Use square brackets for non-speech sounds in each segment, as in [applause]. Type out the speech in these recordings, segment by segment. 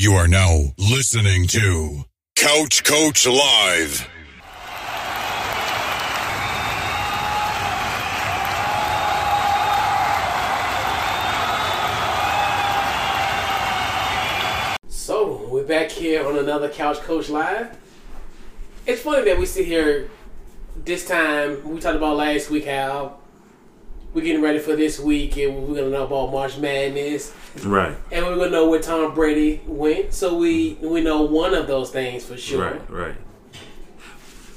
You are now listening to Couch Coach Live. So we're back here on another Couch Coach Live. It's funny that we sit here this time. We talked about last week how we're getting ready for this week, and we're gonna know about March Madness, Right, and we're gonna know where Tom Brady went. So we we know one of those things for sure. right, right.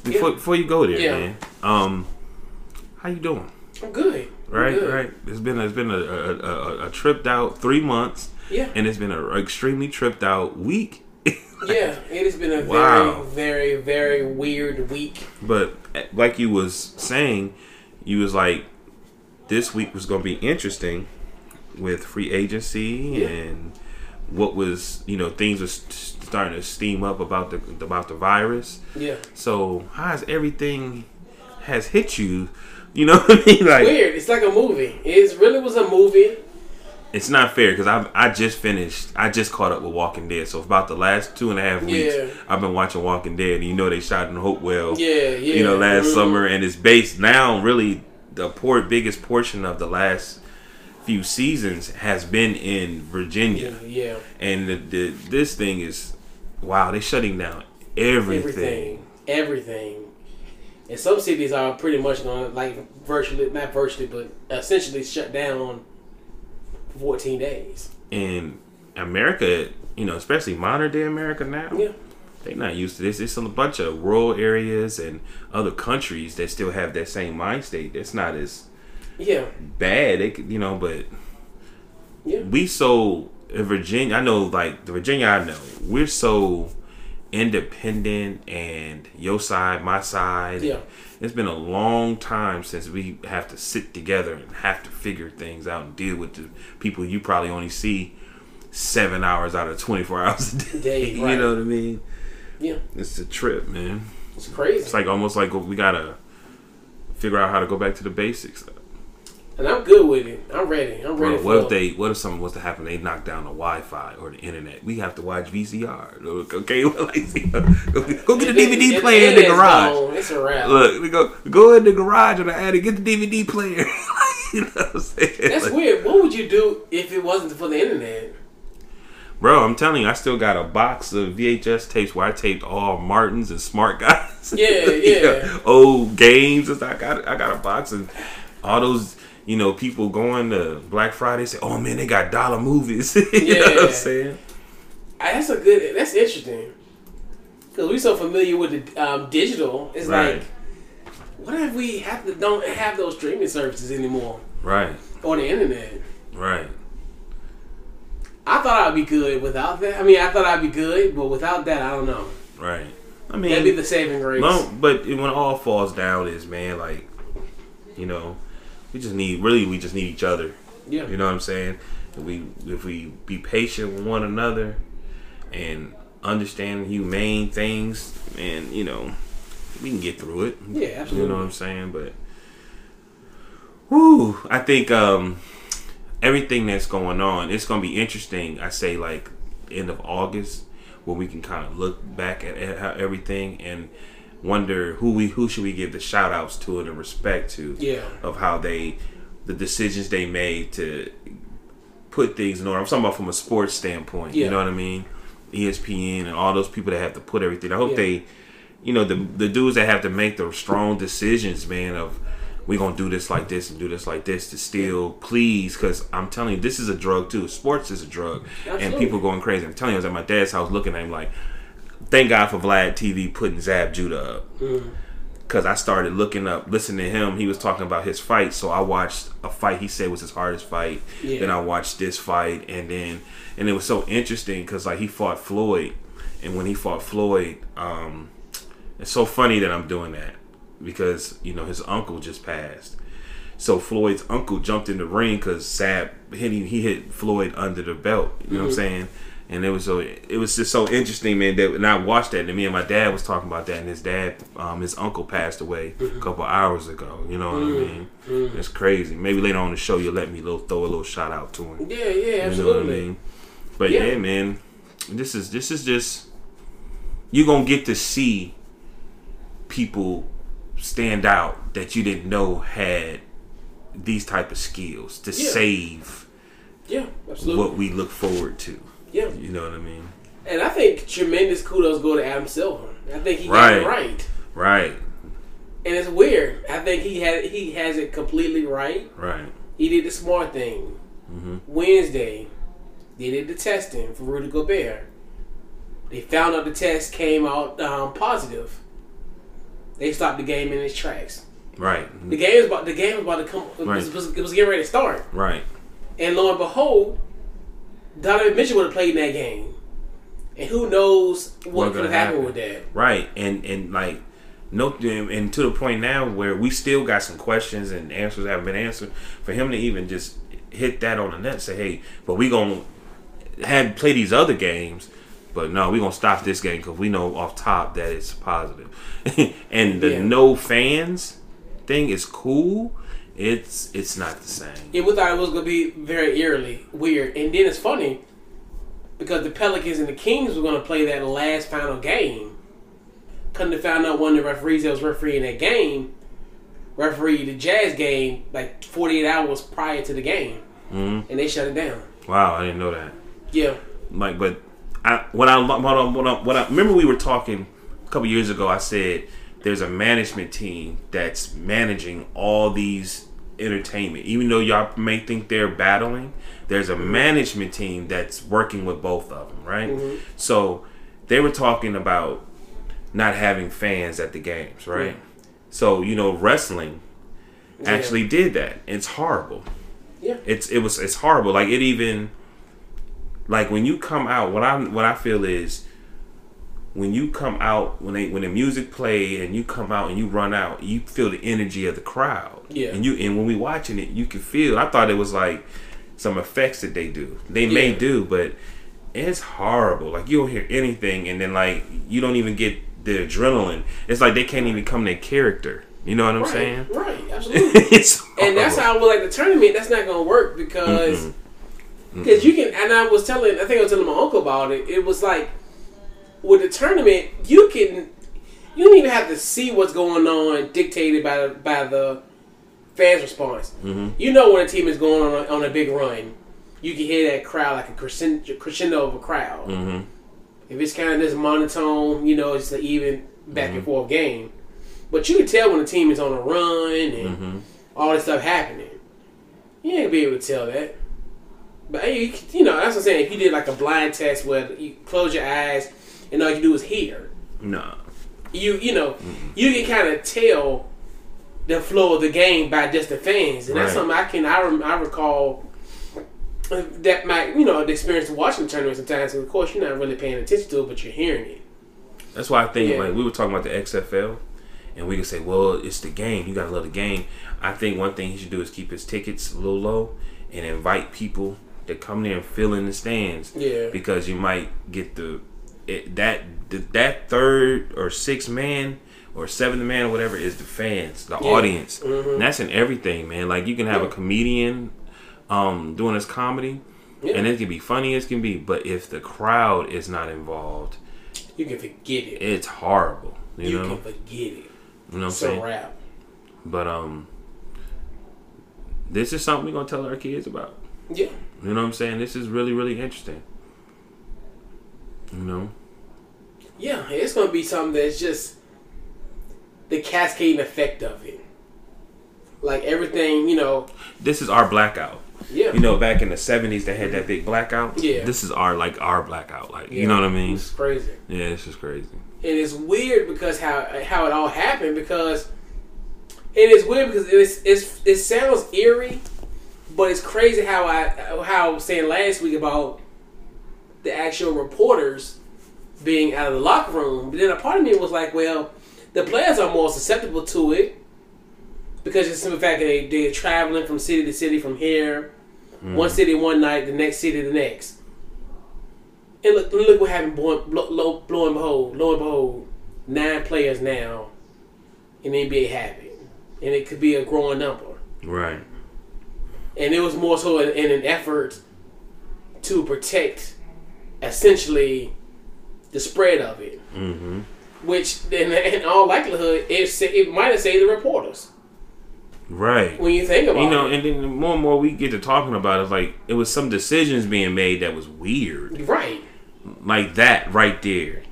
Before Yeah. before you go there, Yeah. man. Um, how you doing? I'm good. I'm Right, good. right. It's been it's been a a, a, a tripped out three months, Yeah, and it's been an extremely tripped out week. [laughs] yeah. It has been a Wow. very, very, very weird week. But eh, like you was saying, you was like, this week was gonna be interesting with free agency Yeah. and what was you know things was starting to steam up about the about the virus. Yeah, So how's everything has hit you? You know [laughs] what I mean? Like weird. It's like a movie. It really was a movie. it's not fair because I I just finished. I just caught up with Walking Dead. So about the last two and a half weeks, Yeah. I've been watching Walking Dead. And you know they shot in Hopewell. Yeah, yeah. You know last Mhm. summer, and it's based now. Really, the poor biggest portion of the last few seasons has been in Virginia, Yeah. and the, the this thing is wow. they're shutting down everything. everything, everything. And some cities are pretty much going to like virtually, not virtually, but essentially shut down for 14 days. in America, you know, especially modern day America now, Yeah, they're not used to this. It's a bunch of rural areas and other countries that still have that same mind state. It's not as yeah, bad, they could, you know, but yeah. we so in Virginia. I know, like the Virginia I know, we're so independent and your side, my side. Yeah. It's been a long time since we have to sit together and have to figure things out and deal with the people you probably only see seven hours out of 24 hours a day. Day, [laughs] you know what I mean? Yeah, It's a trip, man. it's crazy. It's like almost like we gotta figure out how to go back to the basics. and I'm good with it. I'm ready. I'm ready Bro, for what if they? What if something was to happen? They knock down the Wi-Fi or the internet. We have to watch VCR. Okay, [laughs] go, get the DVD player in the garage. gone, it's a wrap. Look, we go go in the garage or the attic, get the DVD player. [laughs] you know what I'm saying? That's Like, weird. What would you do if it wasn't for the internet? Bro, I'm telling you, I still got a box of VHS tapes where I taped all Martins and Smart Guys. Yeah, [laughs] yeah. Old games. I got I got a box and all those. You know, people going to Black Friday say, "Oh man, they got dollar movies." [laughs] you know what Yeah. I'm saying? Ah, That's a good. That's interesting. Because we're so familiar with the um, digital. It's Right. like, what if we have to don't have those streaming services anymore Right, On the internet? right. I thought I'd be good without that. I mean, I thought I'd be good, but without that, I don't know. Right. I mean, That'd be the saving grace. no, but when it all falls down, is man, like, you know, we just need really, we just need each other. yeah, You know what I'm saying? If we if we be patient with one another and understand humane things, and you know, we can get through it. yeah, absolutely. You know what I'm saying? But, whoo, I think um, everything that's going on, it's going to be interesting. I say like end of August, where we can kind of look back at, at how everything and wonder who we who should we give the shout outs to and the respect to Yeah. of how they the decisions they made to put things in order. I'm talking about from a sports standpoint. Yeah. You know what I mean? ESPN and all those people that have to put everything. I hope Yeah. they, you know, the the dudes that have to make the strong decisions, man. Of we gonna do this like this and do this like this to still please. Because I'm telling you, this is a drug too. Sports is a drug, and people going crazy. I'm telling you, I was at my dad's house looking at him like, thank God for Vlad TV putting Zab Judah up Mm-hmm. because I started looking up, listening to him. He was talking about his fight, so I watched a fight he said was his hardest fight. Yeah. Then I watched this fight, and then and it was so interesting because like he fought Floyd, and when he fought Floyd, um, it's so funny that I'm doing that because you know his uncle just passed. So Floyd's uncle jumped in the ring because Zab hit him, he hit Floyd under the belt. You know what I'm mm-hmm. saying? And it was so it was just so interesting, man. That and I watched that, and me and my dad was talking about that, and his dad, um, his uncle passed away a mm-hmm. couple hours ago. You know what I mm-hmm. mean? It's crazy. Maybe later on the show, you'll let me little, throw a little shout out to him. Yeah, yeah, You know what I mean? But yeah, Yeah. man, this is this is just you're gonna get to see people stand out that you didn't know had these type of skills to Yeah. save Yeah, absolutely. what we look forward to. yeah, You know what I mean? and I think tremendous kudos go to Adam Silver. I think he got Right. it right, Right, and it's weird. I think he had he has it completely right. right. He did the smart thing. Mm-hmm. Wednesday, they did the testing for Rudy Gobert. They found out the test came out um, positive. They stopped the game in its tracks. Right. The game was about the game was about to come. It Right. was, was, it was getting ready to start, Right. and lo and behold, Donovan Mitchell would have played in that game, and who knows what, What could have happened happen. with that. Right. And and like no and to the point now where we still got some questions and answers haven't been answered. For him to even just hit that on the net and say, Hey, but we gonna have play these other games but no, we're gonna stop this game because we know off top that it's positive. [laughs] and the Yeah. no fans thing is cool. It's it's not the same. Yeah, we thought it was gonna be very eerily weird, and then it's funny because the Pelicans and the Kings were gonna play that last final game. Couldn't have found out one of the referees that was refereeing that game refereed the Jazz game like 48 hours prior to the game, Mhm. and they shut it down. Wow, I didn't know that. Yeah, like but I what I what I, what I, what I remember we were talking a couple years ago I said there's a management team that's managing all these entertainment. Even though y'all may think they're battling there's a mm-hmm. management team that's working with both of them right? Mm-hmm. So they were talking about not having fans at the games right? So you know wrestling actually did that. It's horrible. Yeah, it's it was it's horrible. Like it even like when you come out, what I what I feel is when you come out when they when the music play and you come out and you run out, you feel the energy of the crowd. Yeah. And you and when we watching it, you can feel. I thought it was like some effects that they do. They may do, but it's horrible. Like you don't hear anything, and then like you don't even get the adrenaline. It's like they can't even come their character. You know what I'm right, saying? right, [laughs] absolutely. and that's how I was like the tournament. That's not gonna work because Mm-hmm. because you can. And I was telling, I think I was telling my uncle about it. It was like with the tournament, you can you don't even have to see what's going on dictated by the by the fans' response. Mm-hmm. You know when a team is going on a, on a big run, you can hear that crowd like a crescendo, crescendo of a crowd. Mhm. If it's kind of this monotone, you know, it's an even back and mm-hmm. forth game. But you can tell when a team is on a run and all this stuff happening. You ain't gonna be able to tell that. But hey, you, you know, that's what I'm saying. If you did like a blind test where you close your eyes and all you do is hear, no, you you know, you can kind of tell the flow of the game by just the fans, and that's something I can I, rem, I recall that my you know the experience of watching the tournament sometimes. Of course, you're not really paying attention to it, but you're hearing it. That's why I think Yeah. like we were talking about the XFL, and we could say, well, it's the game. You gotta love the game. I think one thing he should do is keep his tickets a little low and invite people to come there and fill in the stands. Yeah. Because you might get the it, that the, that third or sixth man or seventh man or whatever is the fans, the audience. Mhm. And that's in everything, man. Like you can have Yeah. a comedian um doing his comedy. Yeah. And it can be funny as can be, but if the crowd is not involved, You can forget it. it's horrible. You, You, know, can forget it. you know what I'm saying. wrap. But um, this is something we're gonna tell our kids about. Yeah. You know what I'm saying? This is really really interesting. You know, Yeah, it's gonna be something that's just the cascading effect of it. Like everything, you know. this is our blackout. Yeah. You know, back in the '70s, they had that big blackout. Yeah. This is our like our blackout. Like Yeah. you know what I mean? It's crazy. Yeah, it's just crazy. and it's weird because how how it all happened because it is weird because it's, it's it sounds eerie, but it's crazy how I how I was saying last week about the actual reporters being out of the locker room. But then a part of me was like, well, the players are more susceptible to it because it's the simple fact that they they're traveling from city to city from here, mm. one city one night, the next city the next. And look, look what happened. Blow, blow, lo, blow and behold, lo and behold, nine players now in NBA have it, and it could be a growing number. Right. And it was more so in, in an effort to protect essentially the spread of it. Mm-hmm. Which, in, in all likelihood, it sa- it might have saved the reporters Right. when you think about You know, it. and then the more and more we get to talking about it, it's like it was some decisions being made that was weird, right. like that right there.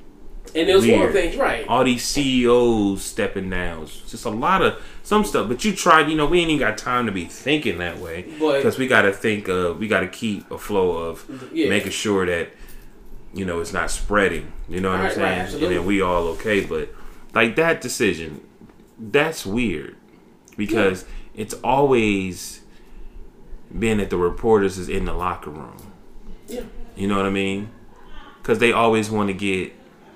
And there was Weird. thing, right? All these CEOs stepping down, It's just a lot of some stuff. But you tried, you know, we ain't even got time to be thinking that way because we got to think of, we got to keep a flow of Yeah. making sure that you know it's not spreading. You know what Right, I'm right, saying? and absolutely. then we all okay. But like that decision, that's weird because it's always been that the reporters is in the locker room. Yeah. You know what I mean? Because they always want to get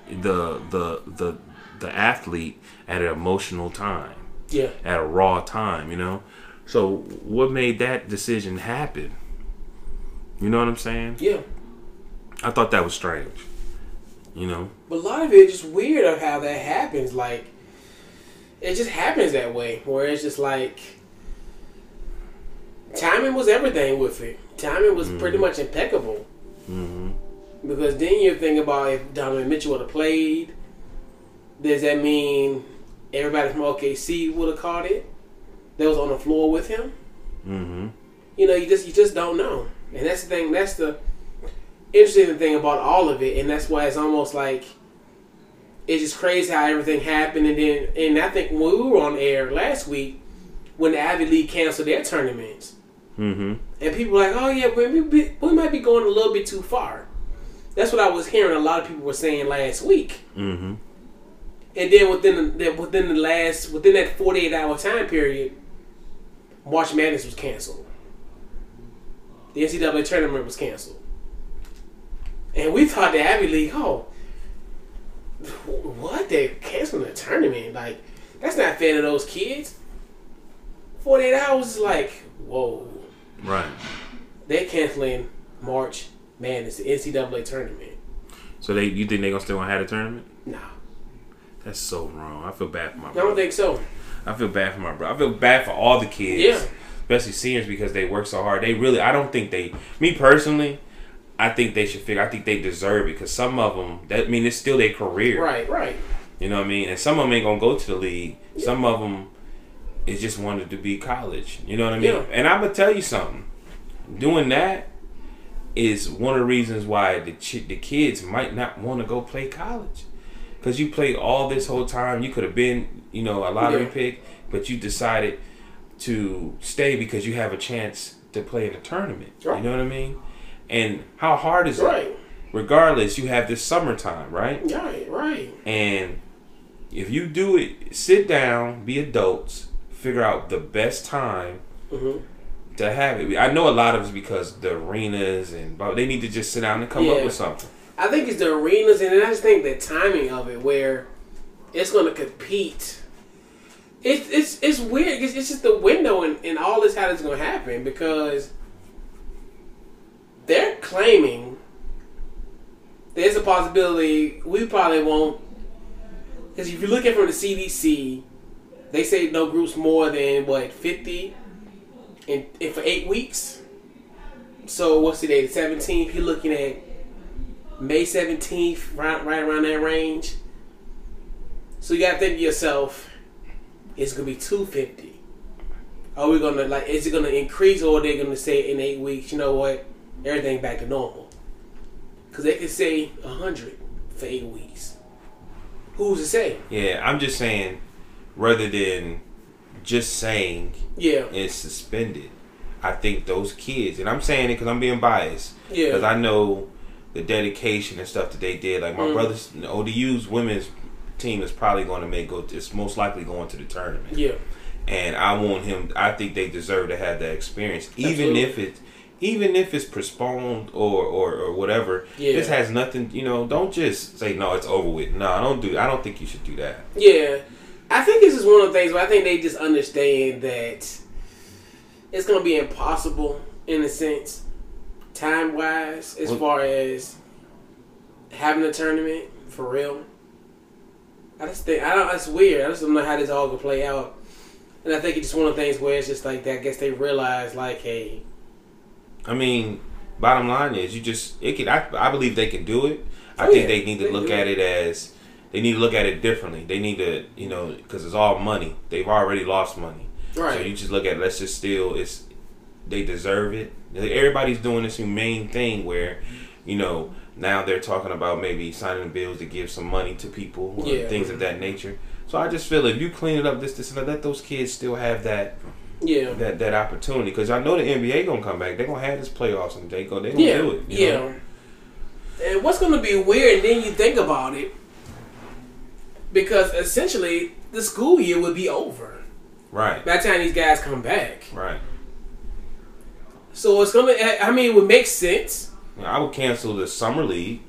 the the the the athlete at an emotional time, Yeah. at a raw time. You know. So what made that decision happen? You know what I'm saying? Yeah. I thought that was strange. You know. But a lot of it is just weird of how that happens. Like, it just happens that way, where it's just like timing was everything with it. Timing was pretty much impeccable. hmm Because then you think about if Donovan Mitchell would have played, does that mean everybody from OKC would have caught it? That was on the floor with him. hmm You know, you just you just don't know, and that's the thing. That's the interesting thing about all of it, and that's why it's almost like it's just crazy how everything happened. And then, and I think when we were on air last week, when the Ivy League canceled their tournaments, hmm and people were like, "Oh yeah, we, we, we might be going a little bit too far." That's what I was hearing. A lot of people were saying last week. hmm And then within the within the last within that forty eight hour time period, March Madness was canceled. The NCAA tournament was canceled, and we thought the Ivy League, oh, what they canceling the tournament? Like that's not fair to those kids. Forty eight hours is like whoa. Right. They're canceling March Madness, the NCAA tournament. So they, you think they gonna still gonna have a tournament? No, That's so wrong. I feel bad for my. I brother. don't think so. I feel bad for my brother. I feel bad for all the kids. Yeah. Especially seniors because they work so hard. They really, I don't think they, me personally, I think they should figure, I think they deserve it because some of them, that I mean, it's still their career. Right, right. You know what I mean? And some of them ain't going to go to the league. Some of them is just wanted to be college. You know what I mean? Yeah. And I'm going to tell you something. Doing that is one of the reasons why the, ch- the kids might not want to go play college. Because you played all this whole time. You could have been, you know, a lottery Yeah. pick, but you decided to stay because you have a chance to play in a tournament. Right. You know what I mean? And how hard is Right. it? Regardless, you have this summertime, right? Right, right. And if you do it, sit down, be adults, figure out the best time hmm to have it. I know a lot of it's because the arenas and but they need to just sit down and come Yeah. up with something. I think it's the arenas, and I just think the timing of it, where it's going to compete. It's it's it's weird. It's, it's just the window and, and all this how it's going to happen because they're claiming there's a possibility we probably won't. Because if you look at from the CDC, they say no groups more than what fifty, in for eight weeks. So what's today? The seventeenth. You're looking at May seventeenth, right, right around that range. So you gotta think to yourself, it's gonna be two fifty. Are we gonna like? Is it gonna increase, or are they gonna say in eight weeks? You know what? Everything back to normal. Because they could say hundred for eight weeks. Who's to say? Yeah, I'm just saying, rather than just saying Yeah, it's suspended, I think those kids, and I'm saying it because I'm being biased, yeah, because I know the dedication and stuff that they did. Like my Mm. brother's ODU's women's team is probably going to make go. It's most likely going to the tournament. yeah, and I want him. I think they deserve to have that experience, even Absolutely. if it, even if it's postponed or or, or whatever. Yeah. This has nothing. You know, don't just say no. It's over with. No, I don't do. I don't think you should do that. yeah. I think this is one of the things where I think they just understand that it's gonna be impossible in a sense, time wise, as far as having a tournament for real. I just think I don't. It's weird. I just don't know how this all gonna play out. And I think it's just one of the things where it's just like that. I guess they realize like, hey, I mean, bottom line is, you just it can. I, I believe they can do it. I Oh, think yeah. they need to They look at it as they need to look at it differently. They need to, you know, because it's all money. They've already lost money. So you just look at let's just still it's they deserve it. Everybody's doing this humane thing where, you know, now they're talking about maybe signing bills to give some money to people or Yeah. things of that nature. So I just feel if you clean it up this this and that, let those kids still have that Yeah. that that opportunity because I know the NBA gonna come back. They gonna have this playoffs and they go they gonna Yeah. do it. you Yeah. know? And what's going to be weird, and then you think about it, because essentially the school year would be over Right. by the time these guys come back. Right. So it's gonna. I mean, it would make sense. I would cancel the summer league,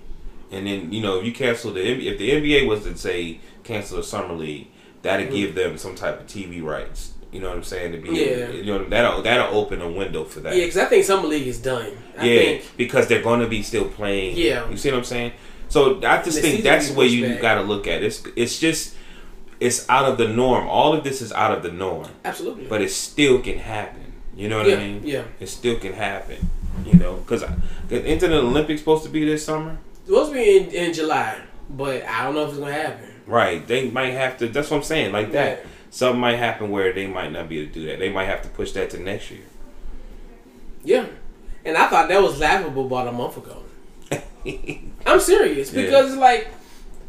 and then you know if you cancel the if the NBA was to say cancel the summer league, that'd mm-hmm. give them some type of TV rights. You know what I'm saying? To be Yeah. you know that'll that'll open a window for that. Yeah, because I think summer league is done. I Yeah, think. because they're going to be still playing. Yeah. you see what I'm saying? So I just The think that's where you back. got to look at it. It's it's just it's out of the norm. All of this is out of the norm, Absolutely. but it still can happen. You know what yeah, I mean? yeah. It still can happen. You know, because isn't the Olympics supposed to be this summer? It's supposed to be in, in July, but I don't know if it's gonna happen. Right. They might have to. That's what I'm saying. Like that. Yeah. Something might happen where they might not be able to do that. They might have to push that to next year. Yeah, and I thought that was laughable about a month ago. I'm serious because it's like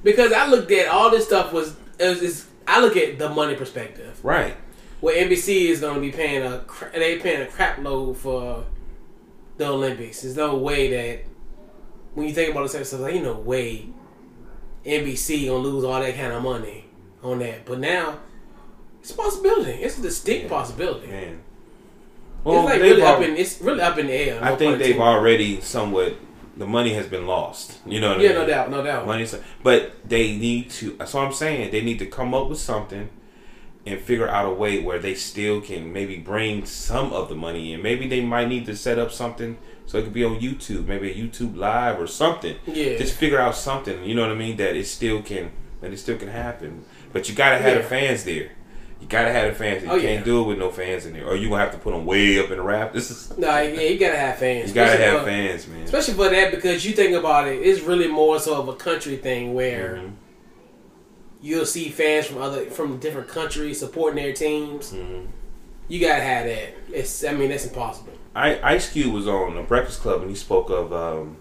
because I looked at all this stuff was it was it's, I look at the money perspective right. where NBC is going to be paying a they paying a crap load for the Olympics. There's no way that when you think about this stuff, like ain't no way NBC gonna lose all that kind of money on that. But now it's a possibility. It's a distinct possibility. Man. it's like really up in it's really up in the air. I think they've already somewhat. The money has been lost. You know what I Yeah, mean? no doubt, no doubt. Money's, but they need to. That's what I'm saying. They need to come up with something and figure out a way where they still can maybe bring some of the money in. Maybe they might need to set up something so it could be on YouTube, maybe a YouTube live or something. Yeah. Just figure out something. You know what I mean? That it still can. That it still can happen. But you gotta have the fans there. You gotta have the fans. You Oh, can't yeah. do it with no fans in there, or you gonna have to put them way up in the raft. This is No, yeah, you gotta have fans. You gotta Especially have for- fans, man. Especially for that because you think about it, it's really more so of a country thing where Mhm. you'll see fans from other from different countries supporting their teams. Mhm. You gotta have that. It's I mean that's impossible. I, Ice Cube was on the Breakfast Club and he spoke of um,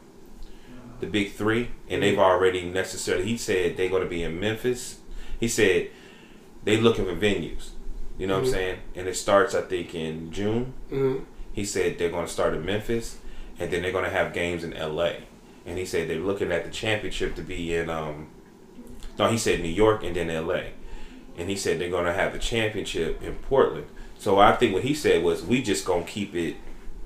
the big three, and they've already necessarily. He said they're to be in Memphis. He said they looking for venues. You know what I'm Mhm. saying? And it starts, I think, in June. hmm He said they're going to start in Memphis, and then they're going to have games in L.A. And he said they're looking at the championship to be in. Um, no, he said New York and then L.A. And he said they're going to have the championship in Portland. So I think what he said was we just gonna keep it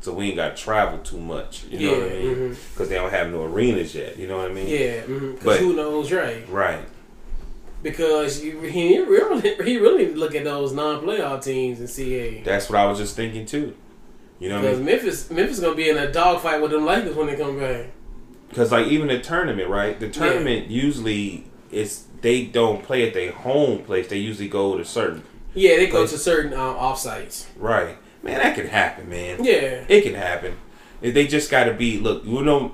so we ain't got to travel too much. You know what I Yeah, mean? Because they don't have no arenas yet. You know what I mean? Yeah, because But- who knows, right? Right. Because you, he really he really look at those non-playoff teams and see, hey, That's what I was just thinking too. You know what I because mean? Memphis Memphis gonna be in a dogfight with them Lakers when they come back. Because like even the tournament, right? The tournament usually is they don't play at their home place. They usually go to certain Yeah, they go to certain um, off sites. right. Man, that can happen, man. Yeah, It can happen. They just got to be look. You know,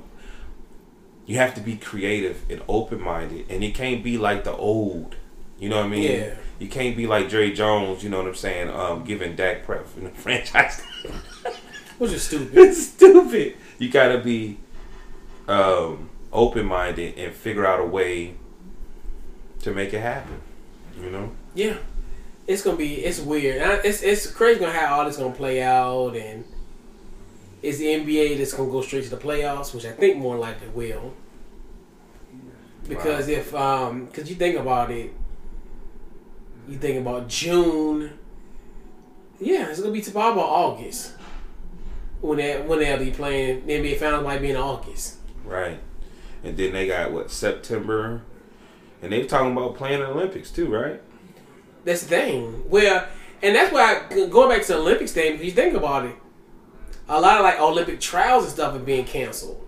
you have to be creative and open minded, and it can't be like the old. You know what I mean? Yeah. You can't be like Jerry Jones. You know what I'm saying? Um, giving Dak prep in the [laughs] franchise. which is stupid. [laughs] it's stupid. You got to be um, open minded and figure out a way to make it happen. You know? Yeah, it's gonna be it's weird. It's it's crazy gonna how all this gonna play out, and is the NBA that's gonna go straight to the playoffs, which I think more likely will. Because if um, because you think about it, you think about June. Yeah, it's gonna be probably about August when they when they'll be playing. The NBA finals might be in August. Right. And then they got what September, and they were talking about playing the Olympics too, right? That's the thing. Well, and that's why I, going back to the Olympics thing. If you think about it, a lot of like Olympic trials and stuff are being canceled.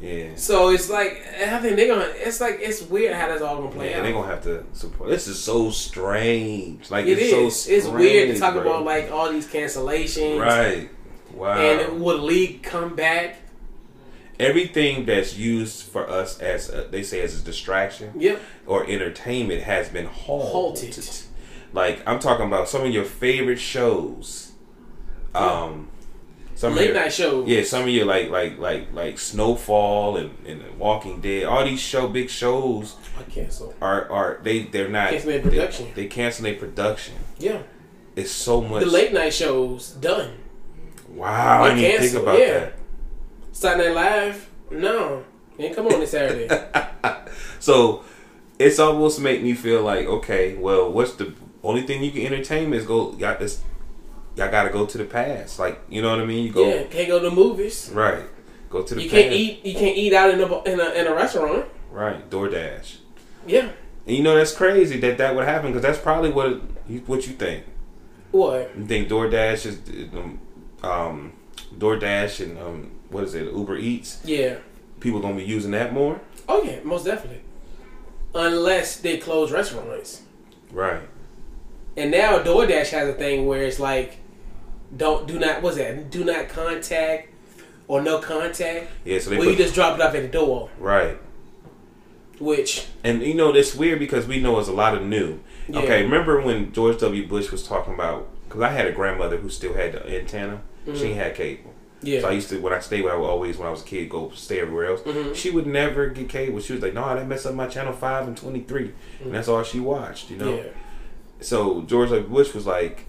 Yeah. So it's like I think they're gonna. It's like it's weird how that's all gonna play out. Yeah, out. they're gonna have to support. This is so strange. Like It it's is. so it's weird to talk bro. about like all these cancellations. right. Wow. And will the league come back? Everything that's used for us as a, they say as a distraction Yep. or entertainment has been halted. Halted. Like I'm talking about some of your favorite shows. Um, some Late your, night shows. Yeah, some of your like like like like Snowfall and, and Walking Dead. All these show big shows I cancel. are are they they're not Cancel their production. They, they cancel their production. Yeah. It's so much. The late night shows done. wow, I didn't think about yeah. that. Saturday Night Live? No. Ain't come on this Saturday. [laughs] So it's almost make me feel like okay, well, what's the only thing you can entertain is go got this. Y'all got to go to the past, like you know what I mean. You go yeah. Can't go to the movies. right, go to the You past. can't eat. You can't eat out in a in a, in a restaurant. right. DoorDash, Yeah. and you know that's crazy that that would happen because that's probably what it, what you think. What? You think DoorDash is um, um DoorDash and um what is it Uber Eats? Yeah. People gonna be using that more, Oh yeah, most definitely. Unless they close restaurants. right? And now DoorDash has a thing where it's like, don't do not what's that? Do not contact or no contact. Yeah, so they Well, put, you just drop it off at the door. right. Which And you know, it's weird because we know it's a lot of new. Yeah. Okay, remember when George W. Bush was talking about? Because I had a grandmother who still had the antenna. She had cable. yeah, So I used to, when I stayed, where I would always, when I was a kid, go stay everywhere else. Mhm. She would never get cable. She was like, "No, that messed up my channel five and 23. and that's all she watched. You know. yeah, So George W. Bush was like,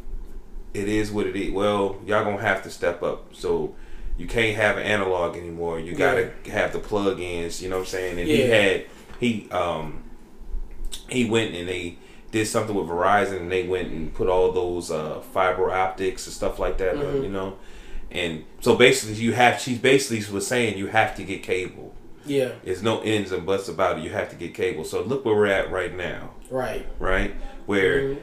"It is what it is. Well, y'all gonna have to step up. So you can't have an analog anymore. You gotta have the plug-ins. You know what I'm saying? And he had he um he went and they did something with Verizon and they went and put all those uh, fiber optics and stuff like that. Mhm. you know. And so basically, you have. She basically was saying you have to get cable. yeah, There's no ends and buts about it. You have to get cable. So look where we're at right now right. right? Where Mhm.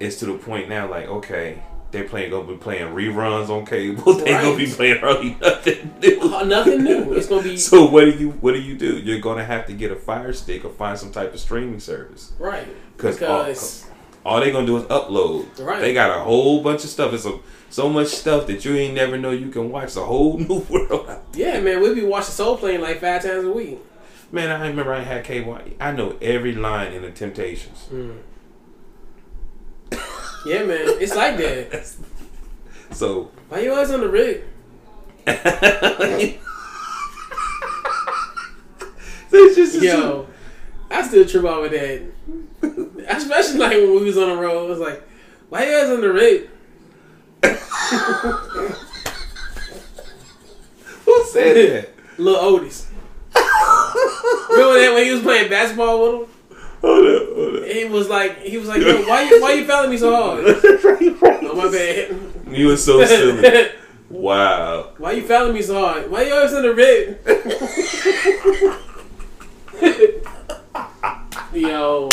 it's to the point now, like, okay, they're playing gonna be playing reruns on cable. [laughs] they gonna be playing early nothing new. Uh, nothing new. It's gonna be [laughs] So what do you what do you do? You're gonna have to get a Fire Stick or find some type of streaming service right 'Cause because all they gonna do is upload. Right. They got a whole bunch of stuff. It's a, so much stuff that you ain't never know you can watch. A whole [laughs] new world. yeah, man, we be watching Soul Plane like five times a week. Man, I remember I had cable. I know every line in the Temptations. Yeah, man, it's like that. [laughs] So Why you always on the rig? [laughs] it's just Yo, I still trip out with that. Especially like when we was on the road. It was like, why you guys on the rig? [laughs] Who said that? Lil Otis. Remember that when he was playing basketball with him? Hold up, hold up. He was like, he was like, Yo, why you why you fouling me so hard? [laughs] Oh my bad. You was so silly. [laughs] Wow. why you fouling me so hard? Why you always in the rig? [laughs] Yo,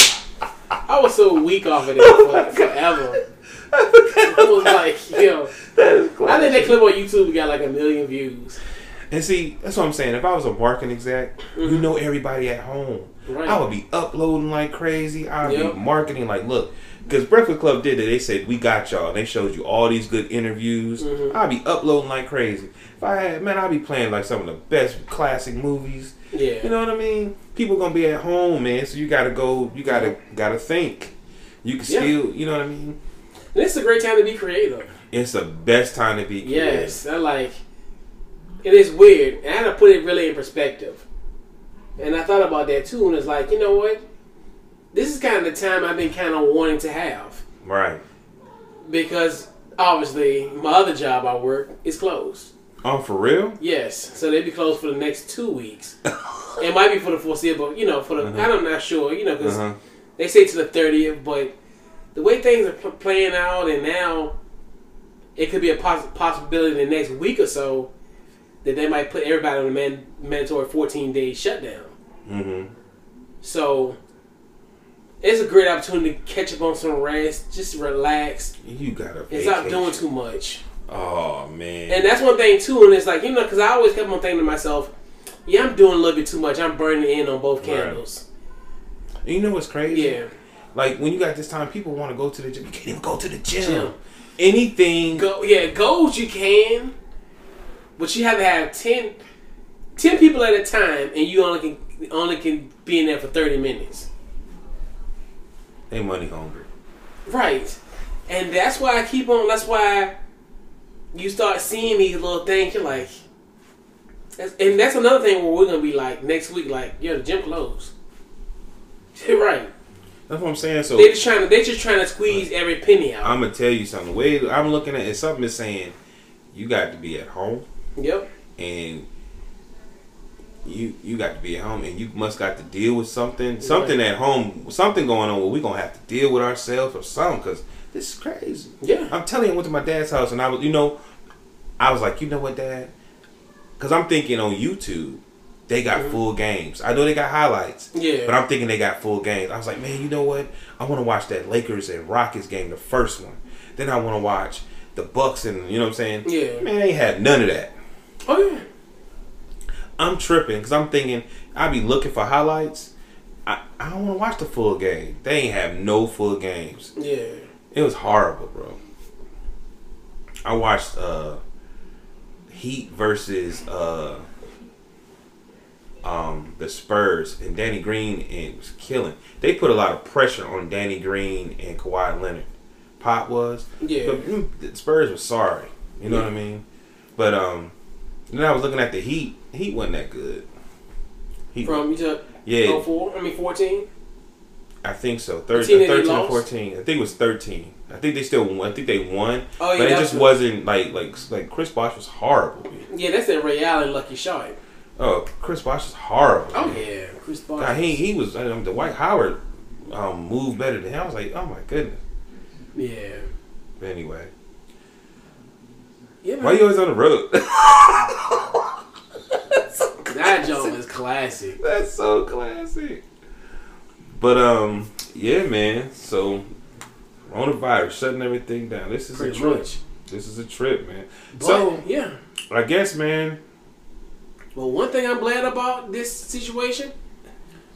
I was so weak off of that oh for, forever. I was like, yo, That is I think that clip on YouTube got like a million views. And see, that's what I'm saying. If I was a marketing exec, you know everybody at home. Right. I would be uploading like crazy. I would Yep. be marketing like, look, because Breakfast Club did it. They said we got y'all. They showed you all these good interviews. Mhm. I'd be uploading like crazy. If I had, man, I'd be playing like some of the best classic movies. Yeah. You know what I mean? People gonna be at home, man. So you gotta go. You gotta gotta think. You can Yeah. still, you know what I mean? This is a great time to be creative. It's the best time to be. creative. Yes, I like. It is weird, and I had to put it really in perspective. And I thought about that too, and it's like, you know what? This is kind of the time I've been kind of wanting to have Right. because obviously my other job I work is closed. Oh, for real? Yes, so they'll be closed for the next two weeks. it might be for the foreseeable, you know, for the I'm not sure, you know, because Uh-huh. they say to the thirtieth, but the way things are pl- playing out, and now it could be a poss- possibility in the next week or so that they might put everybody on a man- mandatory fourteen day shutdown. Mm-hmm. So it's a great opportunity to catch up on some rest, just relax, You gotta and stop doing too much. Oh man. And that's one thing too. And it's like you know, because I always kept on thinking to myself, yeah, I'm doing a little bit too much. I'm burning in on both Right. candles. And you know what's crazy? Yeah. Like when you got this time, people want to go to the gym. You can't even go to the gym. Gym. Anything. Go, yeah, goals you can, But you have to have 10, 10 people at a time, and you only can only can be in there for thirty minutes. They money hungry. Right. And that's why I keep on. That's why you start seeing these little things. You're like, that's, and that's another thing where we're gonna be like next week. Like, yeah, the gym closed. [laughs] right. That's what I'm saying. So They just trying to. They just trying to squeeze every penny out. I'm gonna tell you something. The way I'm looking at it, something is saying you got to be at home yep. and you you got to be at home and you must got to deal with something something at home something going on where we gonna have to deal with ourselves or something because this is crazy. Yeah. I'm telling you, I went to my dad's house and I was, you know, I was like, you know what, dad? Because I'm thinking on YouTube, they got full games. I know they got highlights. Mm-hmm. Yeah. But I'm thinking they got full games. I was like, man, you know what? I want to watch that Lakers and Rockets game, the first one. Then I want to watch the Bucks and, you know what I'm saying? Yeah. Man, they had none of that. Oh yeah. I'm tripping because I'm thinking I be looking for highlights. I, I don't want to watch the full game. They ain't have no full games. Yeah. It was horrible, bro. I watched uh Heat versus uh um the Spurs and Danny Green and it was killing. They put a lot of pressure on Danny Green and Kawhi Leonard. Pop was. Yeah. But mm, the Spurs were sorry. You know Yeah. what I mean? But um then I was looking at the Heat. Heat wasn't that good. Heat, From you took yeah, oh four. I mean fourteen. I think so. Thir- team 13 or lost? 14. I think it was 13. I think they still won. I think they won. Oh, yeah, but it just wasn't like like like Chris Bosh was horrible. man. Yeah, that's that Ray Allen lucky shot. Oh, Chris Bosh was horrible. Oh man. yeah, Chris Bosh. God, he he was um, Dwight Howard um, moved better than him. I was like, oh my goodness. Yeah. But anyway, Yeah, why you always on the road? [laughs] that joint is classic. That's so classic. But um, yeah, man. So coronavirus shutting everything down. This is Pretty a trip. much. This is a trip, man. But, so yeah. I guess, man. Well, one thing I'm glad about this situation,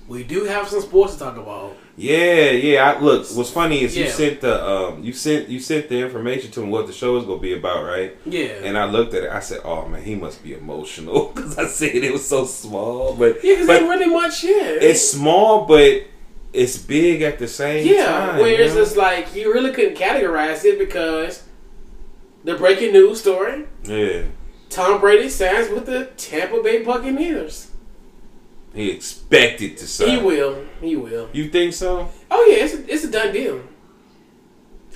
we do have some sports to talk about. Yeah, yeah. I, look, what's funny is you Yeah. sent the um, you sent you sent the information to him what the show is gonna be about, right? Yeah. And I looked at it. I said, "Oh man, he must be emotional [laughs] because I said it was so small." But yeah, because ain't really much. Yeah. it's small, but it's big at the same yeah. time. You know? it's like you really couldn't categorize it because the breaking news story: yeah, Tom Brady signs with the Tampa Bay Buccaneers. He expected to sign. He will. He will. You think so? Oh yeah, it's a, it's a done deal.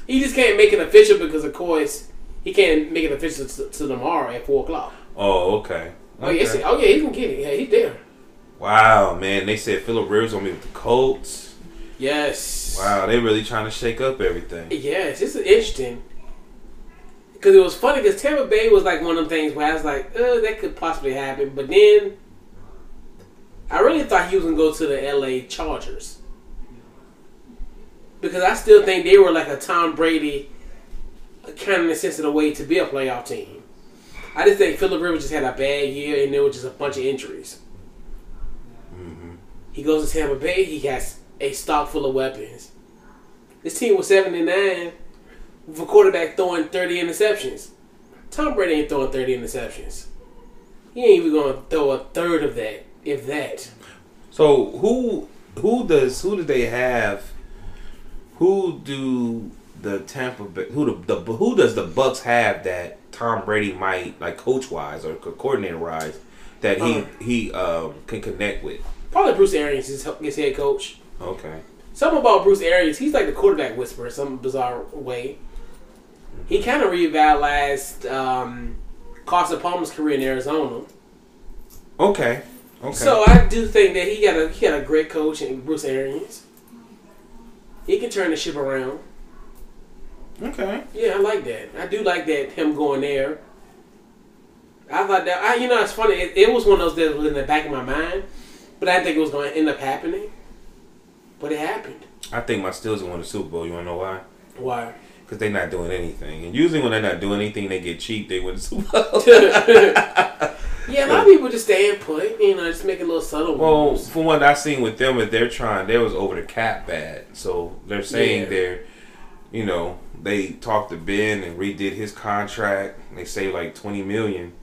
He just can't make it official because, of course, he can't make it official to, to tomorrow at four o'clock. Oh, okay. Oh yeah, Okay. oh yeah, he can get it. Yeah, he's there. Wow, man. They said Philip Rivers gonna be with the Colts. Yes. Wow, they really trying to shake up everything. Yes, it's interesting. Because it was funny because Tampa Bay was like one of them things where I was like, uh, that could possibly happen. But then I really thought he was going to go to the LA Chargers. Because I still think they were like a Tom Brady kind of in sense of the way to be a playoff team. I just think Philip Rivers just had a bad year and there was just a bunch of injuries. Mm-hmm. He goes to Tampa Bay, he has a stock full of weapons. This team was 79 with a quarterback throwing 30 interceptions. Tom Brady ain't throwing 30 interceptions. He ain't even going to throw a third of that, if that. So who who does who do they have? Who do the Tampa Bay who the, the who does the Bucks have that Tom Brady might like coach wise or coordinator wise that he Uh. he um can connect with? Probably Bruce Arians is his head coach. Okay. Something about Bruce Arians, he's like the quarterback whisperer in some bizarre way. He kind of revitalized um, Carson Palmer's career in Arizona. Okay. Okay. So I do think that he got a he got a great coach in Bruce Arians. He can turn the ship around. okay. Yeah, I like that. I do like that him going there. I thought that I, you know, it's funny. It, it was one of those that was in the back of my mind, but I didn't think it was going to end up happening. But it happened. I think my Steelers win the Super Bowl. You wanna know why? Why? Because they're not doing anything. And usually when they're not doing anything, they get cheap. They win the Super Bowl. [laughs] yeah, a lot of people just stay put, you know, just making little subtle Well, moves. from what I seen with them, if they're trying, they was over the cap bad. So they're saying Yeah. they're, you know, they talked to Ben and redid his contract. They saved like twenty million.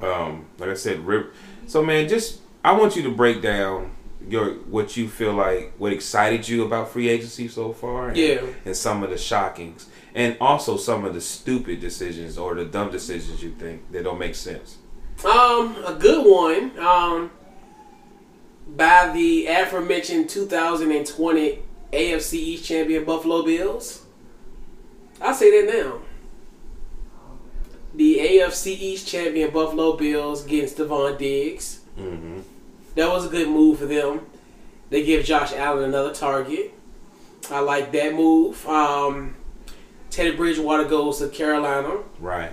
Um, like I said, Rip. So man, just I want you to break down your what you feel like what excited you about free agency so far. And, Yeah. And some of the shockings, and also some of the stupid decisions or the dumb decisions you think that don't make sense. Um, a good one. Um, by the aforementioned 2020 AFC East champion Buffalo Bills. I'll say that now. The AFC East champion Buffalo Bills against Stefon Diggs. Mm-hmm. That was a good move for them. They give Josh Allen another target. I like that move. Um, Teddy Bridgewater goes to Carolina. Right.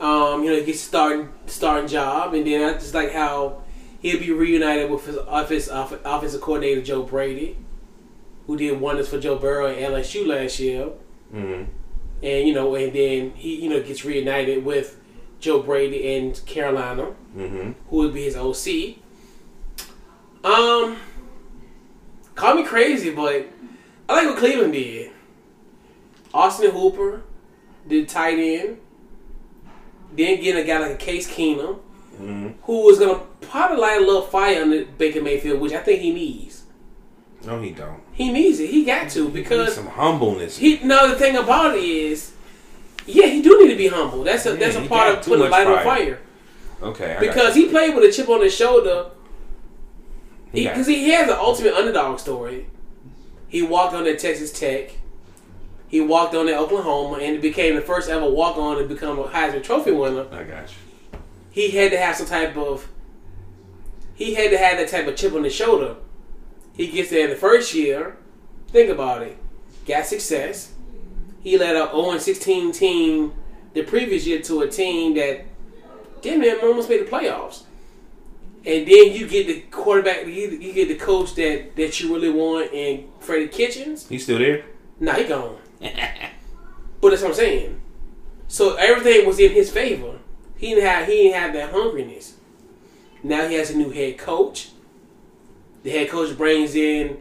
Um, you know, he gets starting starting job, and then I just like how he'll be reunited with his office off, offensive coordinator Joe Brady, who did wonders for Joe Burrow and LSU last year, Mm-hmm. and you know, and then he you know gets reunited with Joe Brady and Carolina, Mm-hmm. who would be his OC. Um, call me crazy, but I like what Cleveland did. Austin Hooper did tight end. Then getting a guy like a Case Keenum, Mm-hmm. who was gonna probably light a little fire under Baker Mayfield, which I think he needs. No, he don't. He needs it. He got to because some humbleness. he. No, the thing about it is, yeah, he do need to be humble. That's a Yeah, that's a part of putting light on fire. okay. I got because he played with a chip on his shoulder. He Because he, has the ultimate underdog story. He walked on at Texas Tech. He walked on at Oklahoma and became the first ever walk on to become a Heisman Trophy winner. I got you. He had to have some type of. He had to have that type of chip on his shoulder. He gets there the first year. Think about it. Got success. He led a 0 16 team the previous year to a team that damn near almost made the playoffs. And then you get the quarterback, you, you get the coach that, that you really want in Freddie Kitchens. He's still there. Nah, he gone. [laughs] but that's what I'm saying. So everything was in his favor. He didn't have he didn't have that hungriness. Now he has a new head coach. The head coach brings in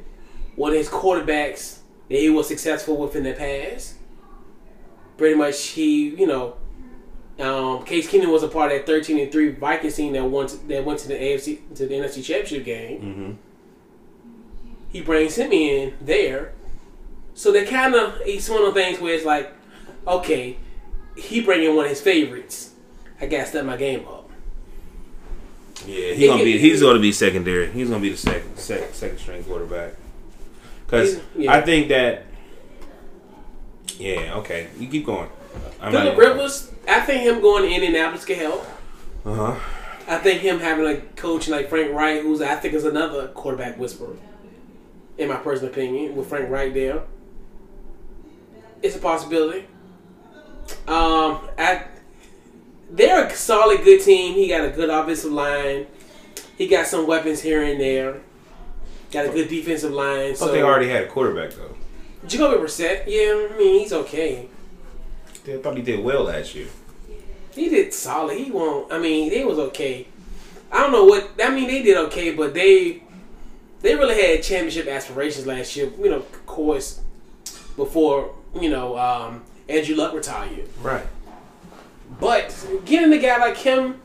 one of his quarterbacks that he was successful with in the past. Pretty much, he you know, um, Case Keenum was a part of that thirteen and three Vikings team that went to, that went to the AFC to the NFC Championship game. Mm-hmm. He brings him in there, so they kind of it's one of the things where it's like, okay, he bringing one of his favorites. I gotta step my game up. Yeah, he gonna be. He's gonna be secondary. He's gonna be the second second, second string quarterback. Because yeah. I think that. Yeah. Okay. You keep going. I'm Philip Rivers, I think him going to Indianapolis can help. Uh huh. I think him having a coach like Frank Reich, who's I think is another quarterback whisperer, in my personal opinion, with Frank Reich there, it's a possibility. Um, I, they're a solid, good team. He got a good offensive line. He got some weapons here and there. Got a good defensive line. But So they already had a quarterback though. Jacoby Brissett, yeah, I mean he's okay. They thought he did well last year. He did solid. He won't. I mean, they was okay. I don't know what. I mean, they did okay, but they they really had championship aspirations last year. You know, of course, before you know um, Andrew Luck retired. Right. But getting a guy like him,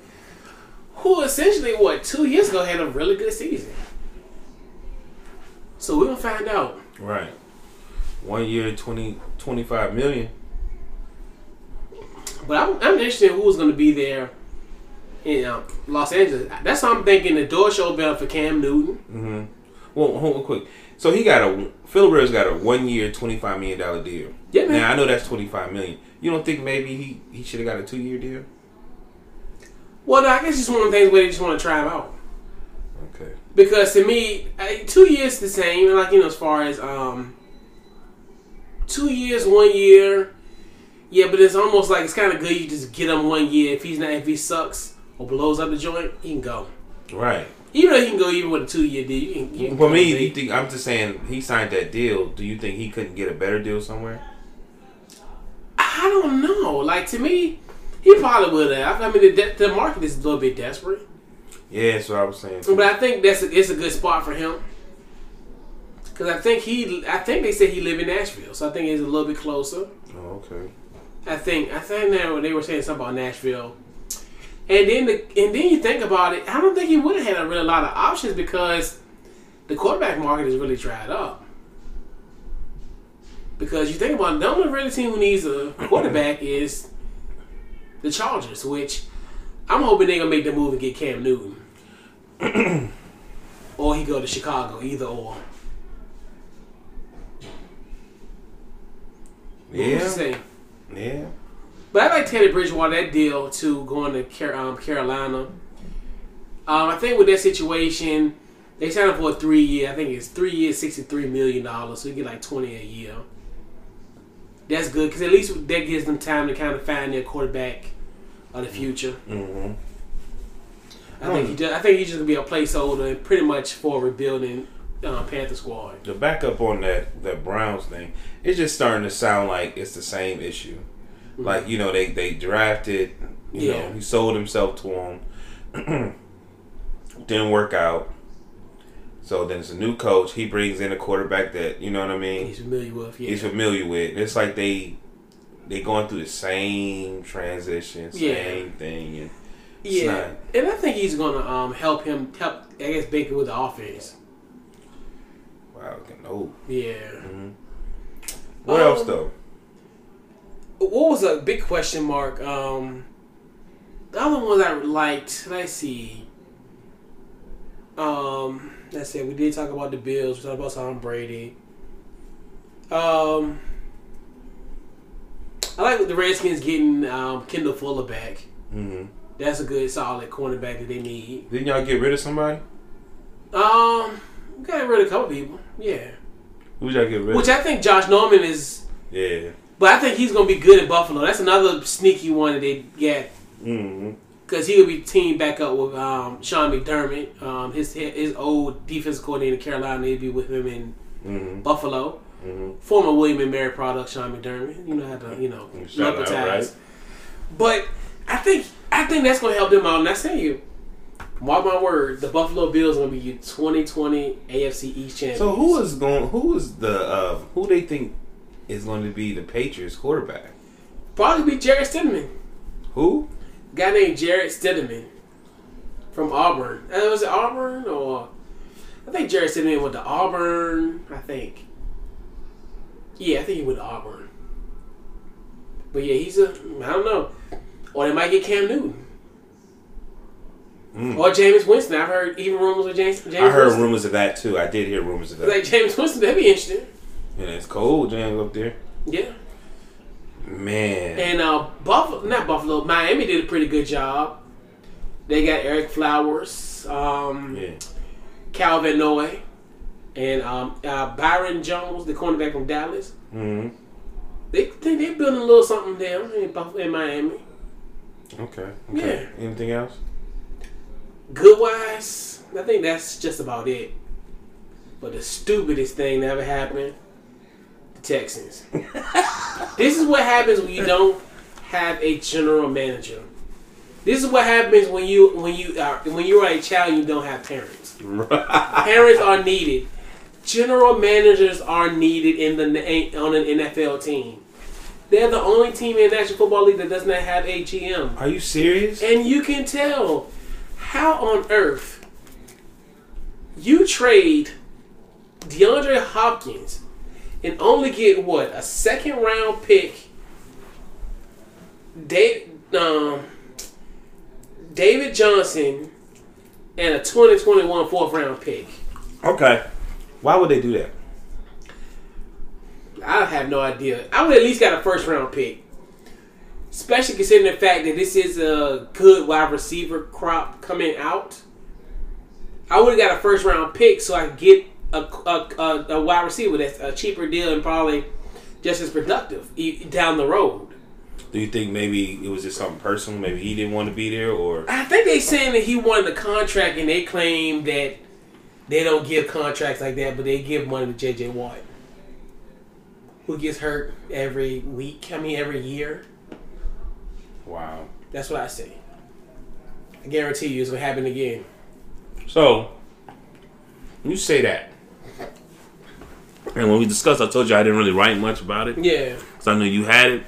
who essentially what two years ago had a really good season. So we're gonna find out. Right. One year, 20, 25 million. But I'm, I'm interested in who's going to be there in um, Los Angeles. That's how I'm thinking the door show better for Cam Newton. Mm-hmm. Well, hold on quick. So he got a Phil Rivers got a one year, twenty five million dollar deal. Yeah, man. Now I know that's twenty five million. You don't think maybe he he should have got a two year deal? Well, no, I guess it's one of the things where they just want to try him out. Okay. Because to me, two years the same. Like you know, as far as um, two years, one year. Yeah, but it's almost like it's kind of good you just get him one year. If he's not, if he sucks or blows up the joint, he can go. Right. Even though he can go even with a two year deal. You can, you can For me, you think I'm just saying he signed that deal? Do you think he couldn't get a better deal somewhere? I don't know. Like to me, he probably would have. I mean, the, de- the market is a little bit desperate, Yeah, that's what I was saying. but I think that's a, it's a good spot for him. Cause I think he, I think they said he live in Nashville, so I think he's a little bit closer. Oh, okay. I think, I think now they were saying something about Nashville. And then the and then you think about it, I don't think he would have had a really lot of options because the quarterback market is really dried up. Because you think about it, the only really team who needs a [laughs] quarterback is the Chargers, which I'm hoping they're gonna make the move and get Cam Newton. [clears throat] or he go to Chicago, either or. Yeah, say? Yeah. But I like Teddy Bridgewater that deal to going to Car- um, Carolina. Um, I think with that situation, they signed him for a three year. I think it's three years, sixty three million dollars. So you get like twenty a year. That's good because at least that gives them time to kind of find their quarterback of the future. Mm-hmm. I think he just, I think he's just gonna be a placeholder pretty much for rebuilding uh, Panther squad. The backup on that that Browns thing, it's just starting to sound like it's the same issue. Like you know, they they drafted, you Yeah. know, he sold himself to them, [clears throat] didn't work out. So then it's a new coach. He brings in a quarterback that you know what I mean. He's familiar with. Yeah. He's familiar with. It's like they they going through the same transition, Yeah. same thing. And Yeah, not- and I think he's gonna um, help him help. I guess Baker with the offense. Wow, no. Yeah. What Um, else though? What was a big question mark? Um, the other ones I liked. Let's see. Um, let's see. We did talk about the Bills. We talked about Tom Brady. Um, I like the Redskins getting um, Kendall Fuller back. hmm That's a good, solid cornerback that they need. Didn't y'all get rid of somebody? Um, we got rid of a couple people. Yeah. Who y'all get rid Which? I think Josh Norman is, yeah. but I think he's gonna be good in Buffalo. That's another sneaky one that they get because he will be teamed back up with um, Sean McDermott, um, his his old defense coordinator in Carolina. He'll be with him in hmm Buffalo. hmm Former William and Mary product, Sean McDermott. You know how to you know [laughs] nepotize. right? But I think I think that's gonna help them out. And I say you. Mark my word, the Buffalo Bills are gonna be your 2020 AFC East champions. So who is going? Who is the? Uh, who they think is going to be the Patriots quarterback? probably be Jarrett Stidham. Who? guy named Jarrett Stidham from Auburn. Uh, was it Auburn or I think Jarrett Stidham went to Auburn. I think. Yeah, I think he went to Auburn. But yeah, he's a I don't know. Or they might get Cam Newton. Mm. Or Jameis Winston. I've heard even rumors of James. James I heard Winston. rumors of that too. I did hear rumors of that. Like Jameis Winston, that'd be interesting. and it's cold, James, up there. Yeah. Man, And uh, Buffalo, not Buffalo, Miami did a pretty good job. They got Ereck Flowers. Um, yeah. Kyle Van Noy, and um, uh, Byron Jones, the cornerback from Dallas. hmm They think they're building a little something down in, Buff- in Miami. Okay. okay. Yeah. Anything else? Good wise, I think that's just about it. But the stupidest thing that ever happened, the Texans. [laughs] this is what happens when you don't have a general manager. This is what happens when you when you are when you are a child and you don't have parents. Parents are needed. General managers are needed in the on an NFL team. They're the only team in the National Football League that does not have a GM. Are you serious? And you can tell how on earth you trade DeAndre Hopkins and only get what a second round pick. Dave, um, David Johnson and a 2021 fourth round pick. Okay. Why would they do that? I have no idea. I would at least got a first round pick. Especially considering the fact that this is a good wide receiver crop coming out. I would have got a first round pick so I could get a, a, a, a wide receiver that's a cheaper deal and probably just as productive down the road. Do you think maybe it was just something personal? Maybe he didn't want to be there, or I think they saying that he wanted a contract and they claim that they don't give contracts like that, but they give money to JJ Watt. Who gets hurt every week, I mean every year. Wow. That's what I say. I guarantee you it's gonna happen again. So you say that, and when we discussed, I told you I didn't really write much about it Yeah. because I knew you had it.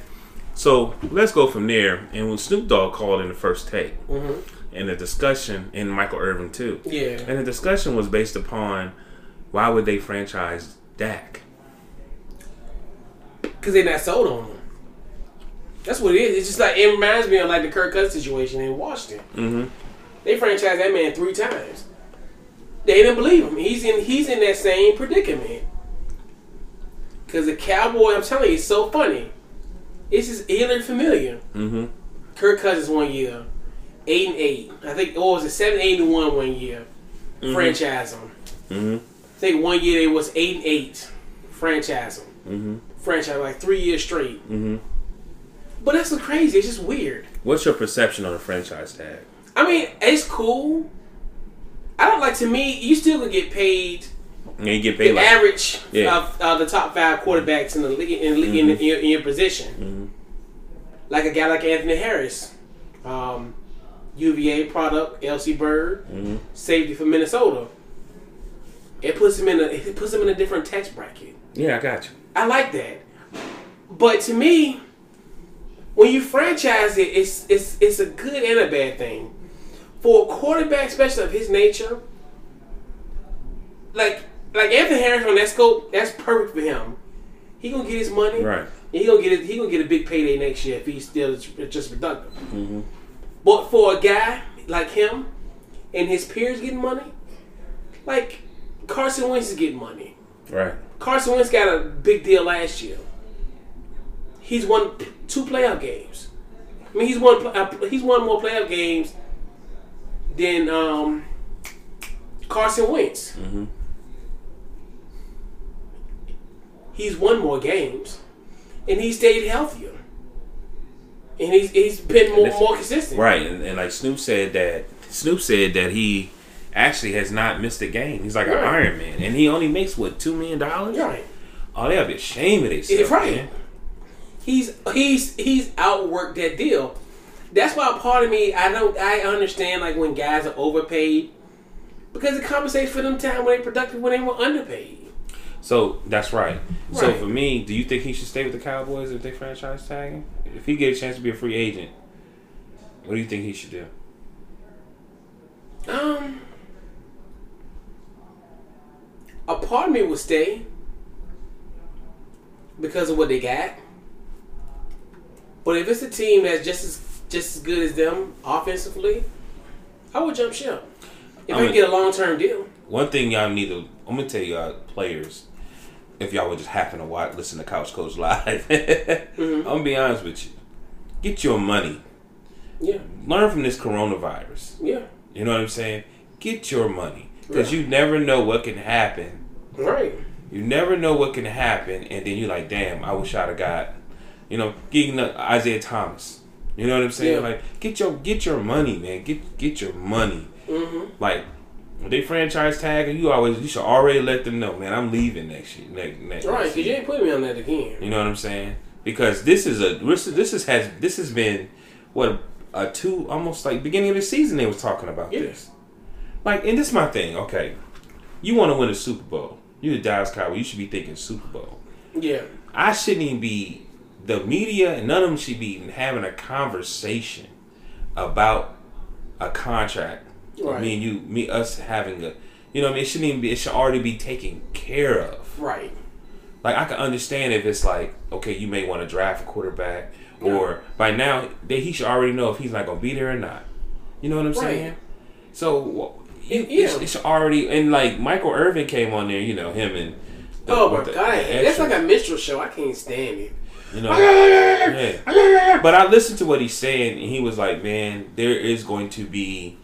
So let's go from there. And when Snoop Dogg called in the first take, Mhm. and the discussion, and Michael Irvin too, Yeah. and the discussion was based upon why would they franchise Dak? Because they're not sold on him. That's what it is. It's just like it reminds me of like the Kirk Cousins situation in Washington. Mm-hmm. They franchised that man three times. They didn't believe him. He's in he's in that same predicament. Cause the cowboy, I'm telling you, it's so funny. It's just eerily familiar. Mm-hmm. Kirk Cousins one year, eight and eight. I think what was it, seven, eight and one one year. Franchise him. Mm-hmm. I think one year they was eight and eight. Franchise him. Mm-hmm. Franchise like three years straight. Mm-hmm. But that's so crazy. It's just weird. What's your perception on the franchise tag? I mean, it's cool. I don't like to me. You still gonna get paid And you get the paid like average Yeah. of uh, the top five quarterbacks in the league in, the league in, your, in your position. Mhm. Like a guy like Anthony Harris, um, UVA product, LC Bird, Mhm. safety for Minnesota. It puts him in a it puts him in a different tax bracket. Yeah, I got you. I like that. But to me, when you franchise it, it's it's it's a good and a bad thing. For a quarterback, especially of his nature, like like Anthony Harris on that scope, that's perfect for him. He gonna get his money. Right. And he gonna get it, he gonna get a big payday next year if he's still just productive. Mm-hmm. But for a guy like him and his peers getting money, like Carson Wentz is getting money. Right. Carson Wentz got a big deal last year. He's won two playoff games. I mean, he's won uh, he's won more playoff games than um, Carson Wentz. Mm-hmm. He's won more games, and he stayed healthier, and he's he's been more more consistent. Right. And, and like Snoop said that Snoop said that he actually has not missed a game. He's like an Iron Man, and he only makes what two million dollars. Right. Oh, they ought to be ashamed of themselves. Right. man. He's he's he's outworked that deal. That's why a part of me I don't I understand like when guys are overpaid because it compensates for them time when they productive when they were underpaid. So that's right. So for me, do you think he should stay with the Cowboys if they franchise tag him? If he get a chance to be a free agent, what do you think he should do? Um, a part of me would stay because of what they got. But if it's a team that's just as just as good as them offensively, I would jump ship. If I, I mean- can get a long term deal. One thing y'all need to, I'm gonna tell y'all players, if y'all would just happen to watch, listen to Couch Coach [laughs] live. Mm-hmm. I'm gonna be honest with you. Get your money. Yeah, Learn from this coronavirus. yeah, You know what I'm saying? Get your money because Yeah. you never know what can happen. right. You never know what can happen, and then you're like, "Damn, I wish I'd have got." You know, getting the Isaiah Thomas. You know what I'm saying? Yeah. Like, get your get your money, man. Get get your money. hmm Like, they franchise tag, and you always you should already let them know, man. I'm leaving next year. Next, next, Right, because you ain't putting me on that again. You know what I'm saying? Because this is a this is this is, has this has been what a two almost like beginning of the season they was talking about Yeah. this. Like, and this is my thing. Okay, you want to win a Super Bowl? You the Dallas Cowboys. You should be thinking Super Bowl. Yeah, I shouldn't even be the media, and none of them should be even having a conversation about a contract. Right. Me and you, me us having a, you know, what I mean, it shouldn't even be. It should already be taken care of. right. Like I can understand if it's like, okay, you may want to draft a quarterback, or by now they, he should already know if he's not gonna be there or not. You know what I'm Right. saying? So you, Yeah. it's, it's already and like Michael Irvin came on there, you know him and. the- Oh my the- god, the that's like a minstrel show. I can't stand it. You know. Yeah. But I listened to what he's saying, and he was like, "Man, there is going to be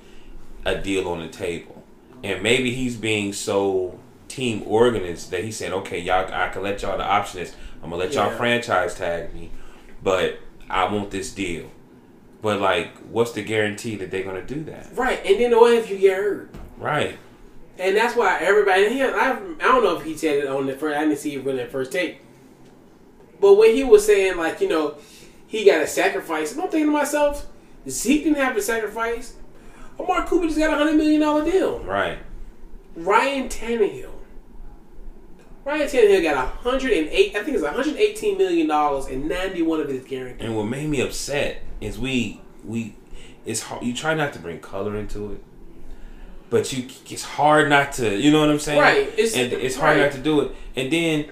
a deal on the table, and maybe he's being so team organized that he's saying, okay, y'all, I can let y'all. The option is, I'm gonna let y'all franchise tag me, but I want this deal. But like, what's the guarantee that they're gonna do that? Right, and then what if you get hurt? Right. And that's why everybody. He, I, I don't know if he said it on the first. I didn't see it really at first take. But when he was saying like you know, he got a sacrifice. I'm thinking to myself, Zeke didn't have to sacrifice. Amari Cooper just got a hundred million dollar deal. Right. Ryan Tannehill, Ryan Tannehill got a 108. I think it's 118 million dollars, and 91 of it is guaranteed. And what made me upset is we we it's hard. You try not to bring color into it, but you it's hard not to. You know what I'm saying? Right. It's- and it's hard right. not to do it. And then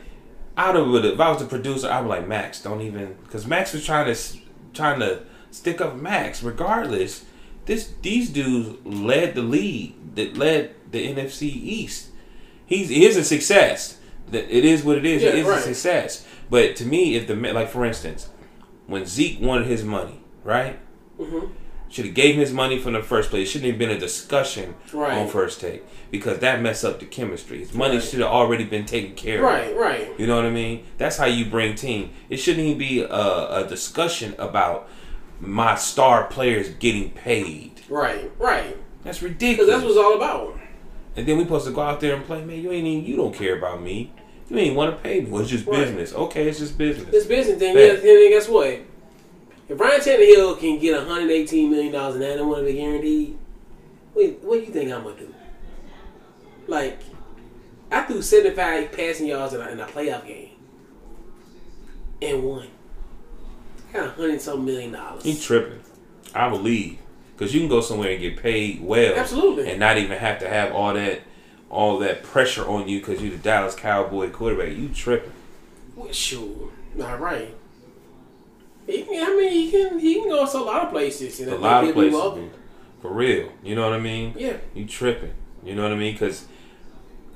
out of it, if I was the producer, I would like Max. Don't even because Max was trying to trying to stick up Max. Regardless, this these dudes led the league that led the NFC East. He's he is a success. That it is what it is. Yeah, it is right. a success. But to me, if the like for instance, when Zeke wanted his money, right? Mm-hmm. Should have gave him his money from the first place. Shouldn't have been a discussion Right. on first take because that messed up the chemistry. His money Right. should have already been taken care of. Right, right. You know what I mean? That's how you bring team. It shouldn't even be a, a discussion about my star players getting paid. Right, right. That's Because ridiculous. that's what it's all about. and then we supposed to go out there and play. Man, you ain't even. You don't care about me. You ain't want to pay me. Well, it's just Right. business. Okay, it's just business. This business thing, Bet. yeah, and then guess what? If Ryan Tannehill can get 118 million dollars and 91 of it guaranteed, wait, what do you think I'm gonna do? Like, I threw 75 passing yards in a, in a playoff game and won. I got a hundred some million dollars. He tripping. I believe because you can go somewhere and get paid well, Absolutely. and not even have to have all that, all that pressure on you because you're the Dallas Cowboy quarterback. You tripping? Well, sure, all right. He can, I mean, he can he can go to a lot of places. And A lot of he'll places, welcome. for real. You know what I mean? Yeah, You tripping? You know what I mean? Because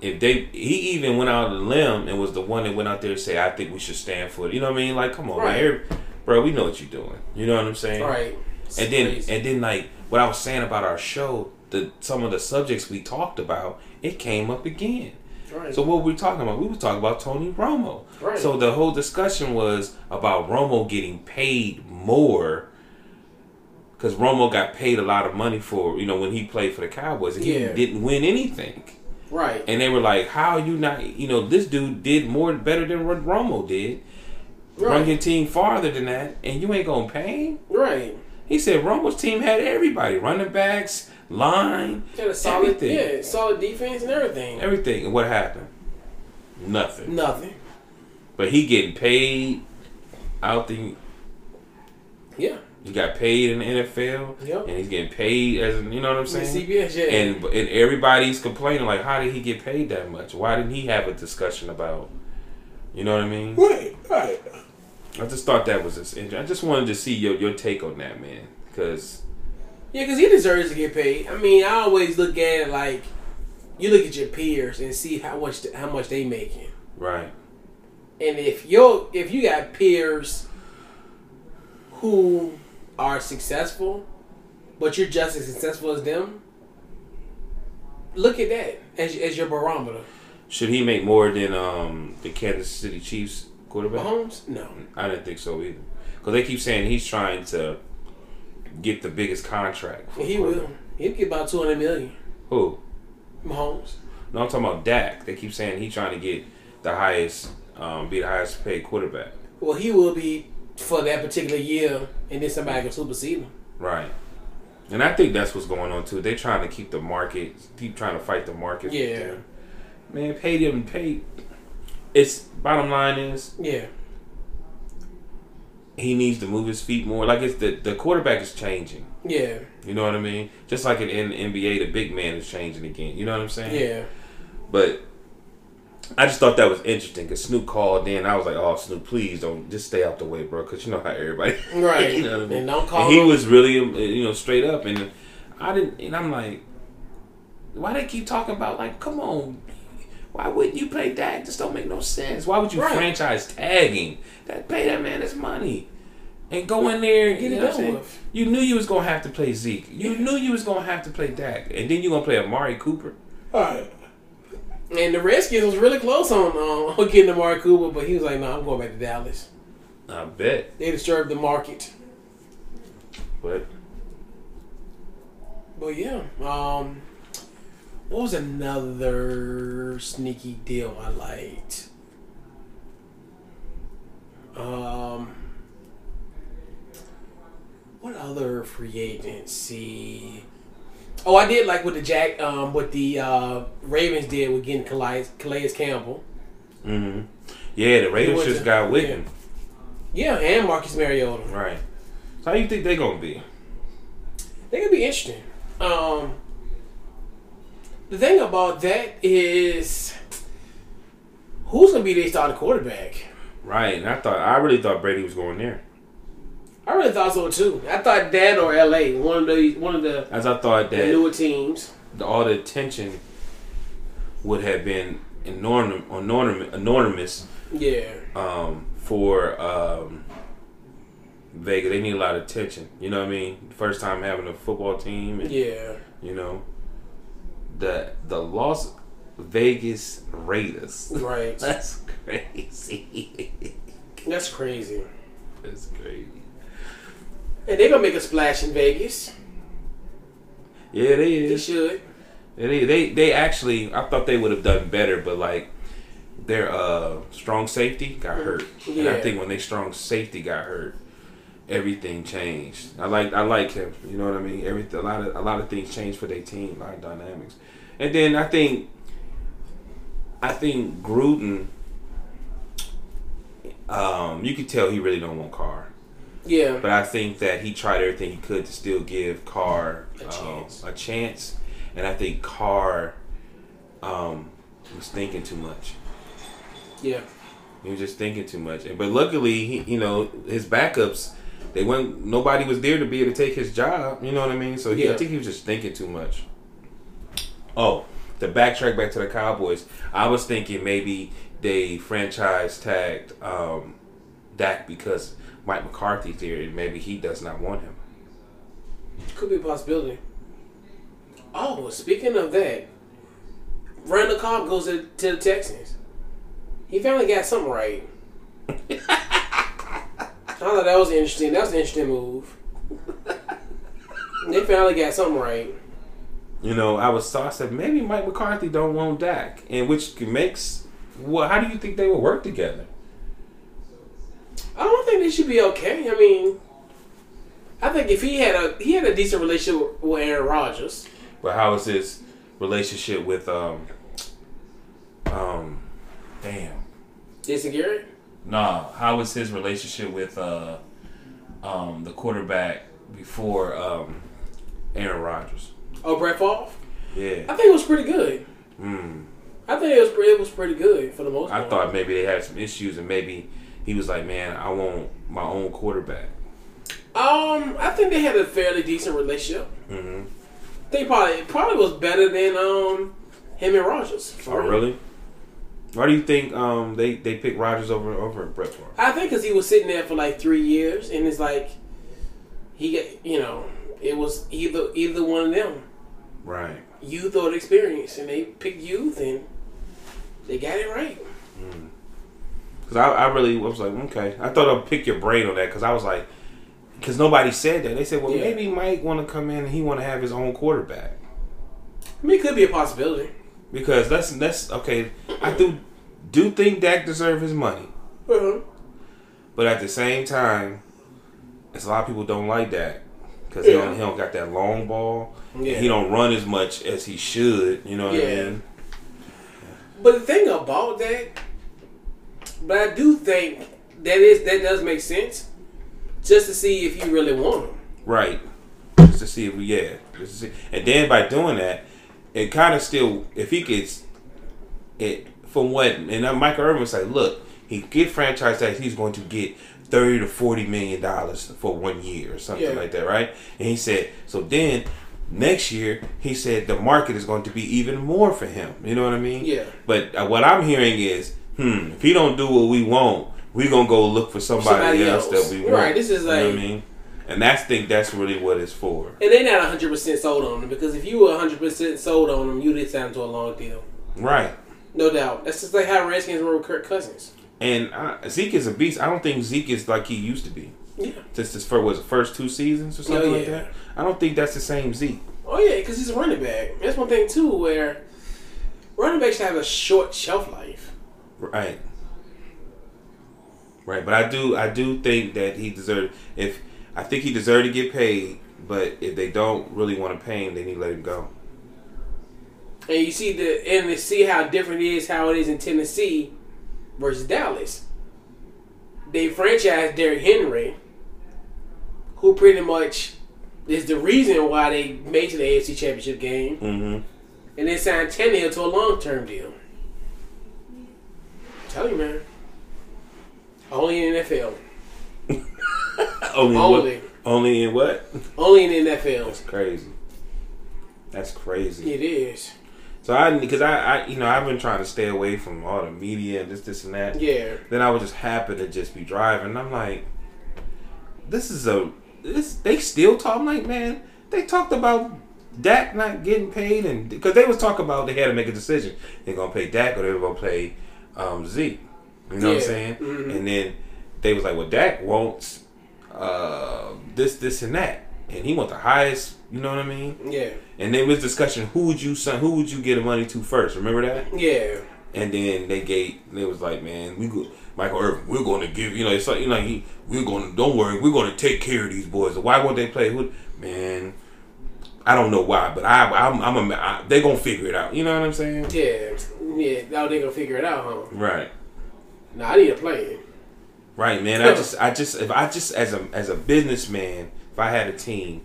if they, he even went out on a limb and was the one that went out there and say, "I think we should stand for it." You know what I mean? Like, come on, Right. man, Every- bro. We know what you're doing. You know what I'm saying? right. It's and then crazy. and then like what I was saying about our show, the some of the subjects we talked about, it came up again. Right. So what were we talking about? We were talking about Tony Romo. Right. So the whole discussion was about Romo getting paid more because Romo got paid a lot of money for you know when he played for the Cowboys and he Yeah. didn't win anything. right. And they were like, "How are you not? You know, this dude did more better than what Romo did, run your team farther than that, and you ain't gonna pay him." Right. He said Romo's team had everybody, running backs, line, Got a solid, everything, yeah, solid defense and everything. everything. And what happened? Nothing. Nothing. But he getting paid out the. Yeah. He got paid in the NFL, Yep. and he's getting paid as you know what I'm saying. CBS, yeah. And and everybody's complaining like, how did he get paid that much? Why didn't he have a discussion about? You know what I mean? right, right. I just thought that was just interesting. I just wanted to see your your take on that, man, because Yeah, because he deserves to get paid. I mean, I always look at it like you look at your peers and see how much how much they making. right, And if you if you got peers who are successful, but you're just as successful as them, look at that as, as your barometer. should he make more than um the Kansas City Chiefs quarterback? Mahomes, no. I didn't think so either. Because they keep saying he's trying to get the biggest contract. for He will. He'll get about two hundred million. Who? Mahomes. No, I'm talking about Dak. They keep saying he's trying to get the highest, um, be the highest paid quarterback. Well, he will be for that particular year, and then somebody can supersede him. Right. And I think that's what's going on too. They're trying to keep the market, keep trying to fight the market. Yeah. Man, pay them, pay. It's bottom line is Yeah. He needs to move his feet more. Like it's the the quarterback is changing. Yeah. You know what I mean? Just like in, in NBA, the big man is changing again. You know what I'm saying? Yeah. But I just thought that was interesting because Snoop called in. I was like, "Oh, Snoop, please don't just stay out the way, bro," because you know how everybody, [laughs] Right. you know what I mean? And don't call And he was really, um, you know, straight up, and I didn't. And I'm like, why they keep talking about like, come on, why wouldn't you play Dak? This don't make no sense. Why would you Right. franchise tagging? That pay that man his money. And go in there and Get you it know what I'm done saying? You knew you was gonna have to play Zeke. You knew you was gonna have to play Dak, and then you gonna play Amari Cooper. Alright. And the Redskins was really close on uh, on getting Amari Cooper, but he was like, "No, I'm going back to Dallas." I bet, They disturbed the market. but But yeah, um, what was another sneaky deal I liked? Um, what other free agency? Oh, I did like what the Jack, um, what the uh, Ravens did with getting Calais, Calais Campbell. Mm-hmm. Yeah, the Ravens just got with yeah. him. Yeah, and Marcus Mariota. Right. So how you think they're gonna be? They're gonna be interesting. Um, the thing about that is, who's gonna be their starting quarterback? Right. And I thought I really thought Brady was going there. I really thought so too. I thought that or LA, one of the one of the, As I thought the that newer teams. the, all the attention would have been enormous, enormous, enormous Yeah, um, for um, Vegas. They need a lot of attention. You know what I mean? First time having a football team, and yeah. you know the the Las Vegas Raiders. Right. [laughs] That's crazy. [laughs] That's crazy. That's crazy. And they're gonna make a splash in Vegas. Yeah, they They is. should. They they they actually I thought they would have done better, but like their uh strong safety got hurt, and I think when they strong safety got hurt, everything changed. I like I like him. You know what I mean? Every a lot of a lot of things changed for their team, a lot of dynamics, and then I think I think Gruden. Um, you could tell he really don't want Carr. Yeah. But I think that he tried everything he could to still give Carr A um, chance. a chance, and I think Carr um, was thinking too much. Yeah. He was just thinking too much. And but luckily, he, you know, his backups, they went. Nobody was there to be able to take his job. You know what I mean? So he, I think he was just thinking too much. Oh, to backtrack back to the Cowboys, I was thinking maybe they franchise tagged um, Dak because Mike McCarthy's there, and maybe he does not want him. Could be a possibility. Oh, speaking of that, Randall Cobb goes to, to the Texans. He finally got something right. [laughs] I thought that was interesting. That was an interesting move. they finally got something right. You know, I was so I said maybe Mike McCarthy don't want Dak, and which makes well, how do you think they would work together? I don't think they should be okay. I mean, I think if he had a he had a decent relationship with Aaron Rodgers. But how is his relationship with um um damn Jason Garrett. Nah how was his relationship with uh um the quarterback before um Aaron Rodgers? Oh, Brett Favre. Yeah. I think it was pretty good. Hmm. I think it was pre- it was pretty good for the most part. I thought maybe they had some issues and maybe he was like, man, I want my own quarterback. Um, I think they had a fairly decent relationship. Mm-hmm. They probably probably was better than um him and Rodgers. Oh, really? Why do you think um they they picked Rodgers over over Brett Favre? I think because he was sitting there for like three years, and it's like he you know it was either either one of them, Right. youth or experience, and they picked youth, and they got it right. Because I, I really was like, okay. I thought I'd pick your brain on that because I was like, because nobody said that. They said, well, Yeah. maybe Mike want to come in and he want to have his own quarterback. I mean, it could be a possibility. Because that's that's okay. I do do think Dak deserve his money, Uh-huh. but at the same time, it's a lot of people don't like Dak because he, don't, he don't got that long ball. Yeah. He don't run as much as he should. You know what I mean? But the thing about that, but I do think that is that does make sense, just to see if you really want him. Right. Just to see if we yeah. Just to see. And then by doing that, it kind of still if he gets it from what and then Michael Irvin like, look, he get franchise tax, he's going to get thirty to forty million dollars for one year or something Yeah. like that, right? And he said, so then next year he said the market is going to be even more for him. You know what I mean? Yeah. But uh, what I'm hearing is, hmm, if he don't do what we want, we gonna go look for somebody, Somebody else, else. that we want. Right, this is you know I like- mean? And that's think that's really what it's for. And they're not hundred percent sold on him because if you were hundred percent sold on him, you'd sign to a long deal, Right. no doubt. That's just like how Redskins were with Kirk Cousins. And uh, Zeke is a beast. I don't think Zeke is like he used to be. Yeah. Just his first was the first two seasons or something Oh, like yeah. that. I don't think that's the same Zeke. Oh yeah, because he's a running back. That's one thing too, where running backs have a short shelf life. Right. Right, but I do I do think that he deserved if I think he deserved to get paid, but if they don't really want to pay him, they need to let him go. And you see the and to see how different it is, how it is in Tennessee, versus Dallas. They franchised Derrick Henry, who pretty much is the reason why they made to the AFC Championship game, Mm-hmm. and they signed Tannehill to a long term deal. Tell you, man. Only in the NFL. [laughs] Only, Only. What, only in what? Only in NFL. Crazy. That's crazy. It is. So I, because I, I, you know, I've been trying to stay away from all the media and this, this, and that. Yeah. Then I would just happen to just be driving. And I'm like, this is a, this. They still talk like, man. They talked about Dak not getting paid, and because they was talking about they had to make a decision. They're gonna pay Dak or they were gonna play um, Zeke. You know what I'm Yeah. saying? Mhm. And then they was like, well, Dak wants uh, this, this, and that, and he want the highest. You know what I mean? Yeah. And then was discussion who would you son, who would you get the money to first? Remember that? Yeah. And then they gave they was like, man, we go Michael Irvin, we're going to give you know it's like you know he we're going to don't worry, we're going to take care of these boys. Why won't they play? Who man? I don't know why, but I I'm, I'm a I, they gonna figure it out. You know what I'm saying? Yeah. Yeah. Now they gonna figure it out, huh? Right. Now I need a plan. Right, man. I just, I just, if I just as a as a businessman, if I had a team,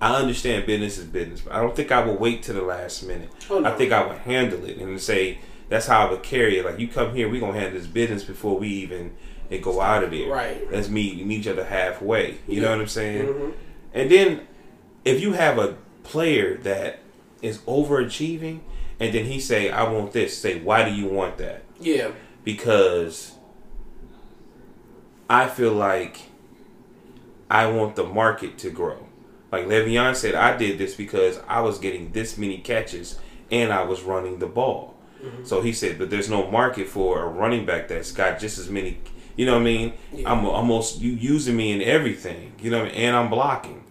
I understand business is business, but I don't think I would wait to the last minute. Oh, no. I think I would handle it and say that's how I would carry it. Like you come here, we gonna handle this business before we even it go out of there. Right. Let's meet meet each other halfway. You know what I'm saying? Mhm. And then if you have a player that is overachieving, and then he say, "I want this," say, "Why do you want that?" Yeah. because I feel like I want the market to grow. Like Le'Veon said, I did this because I was getting this many catches and I was running the ball. So he said, but there's no market for a running back that's got just as many. You know what I mean? Yeah. I'm almost you using me in everything. You know, I mean? and I'm blocking.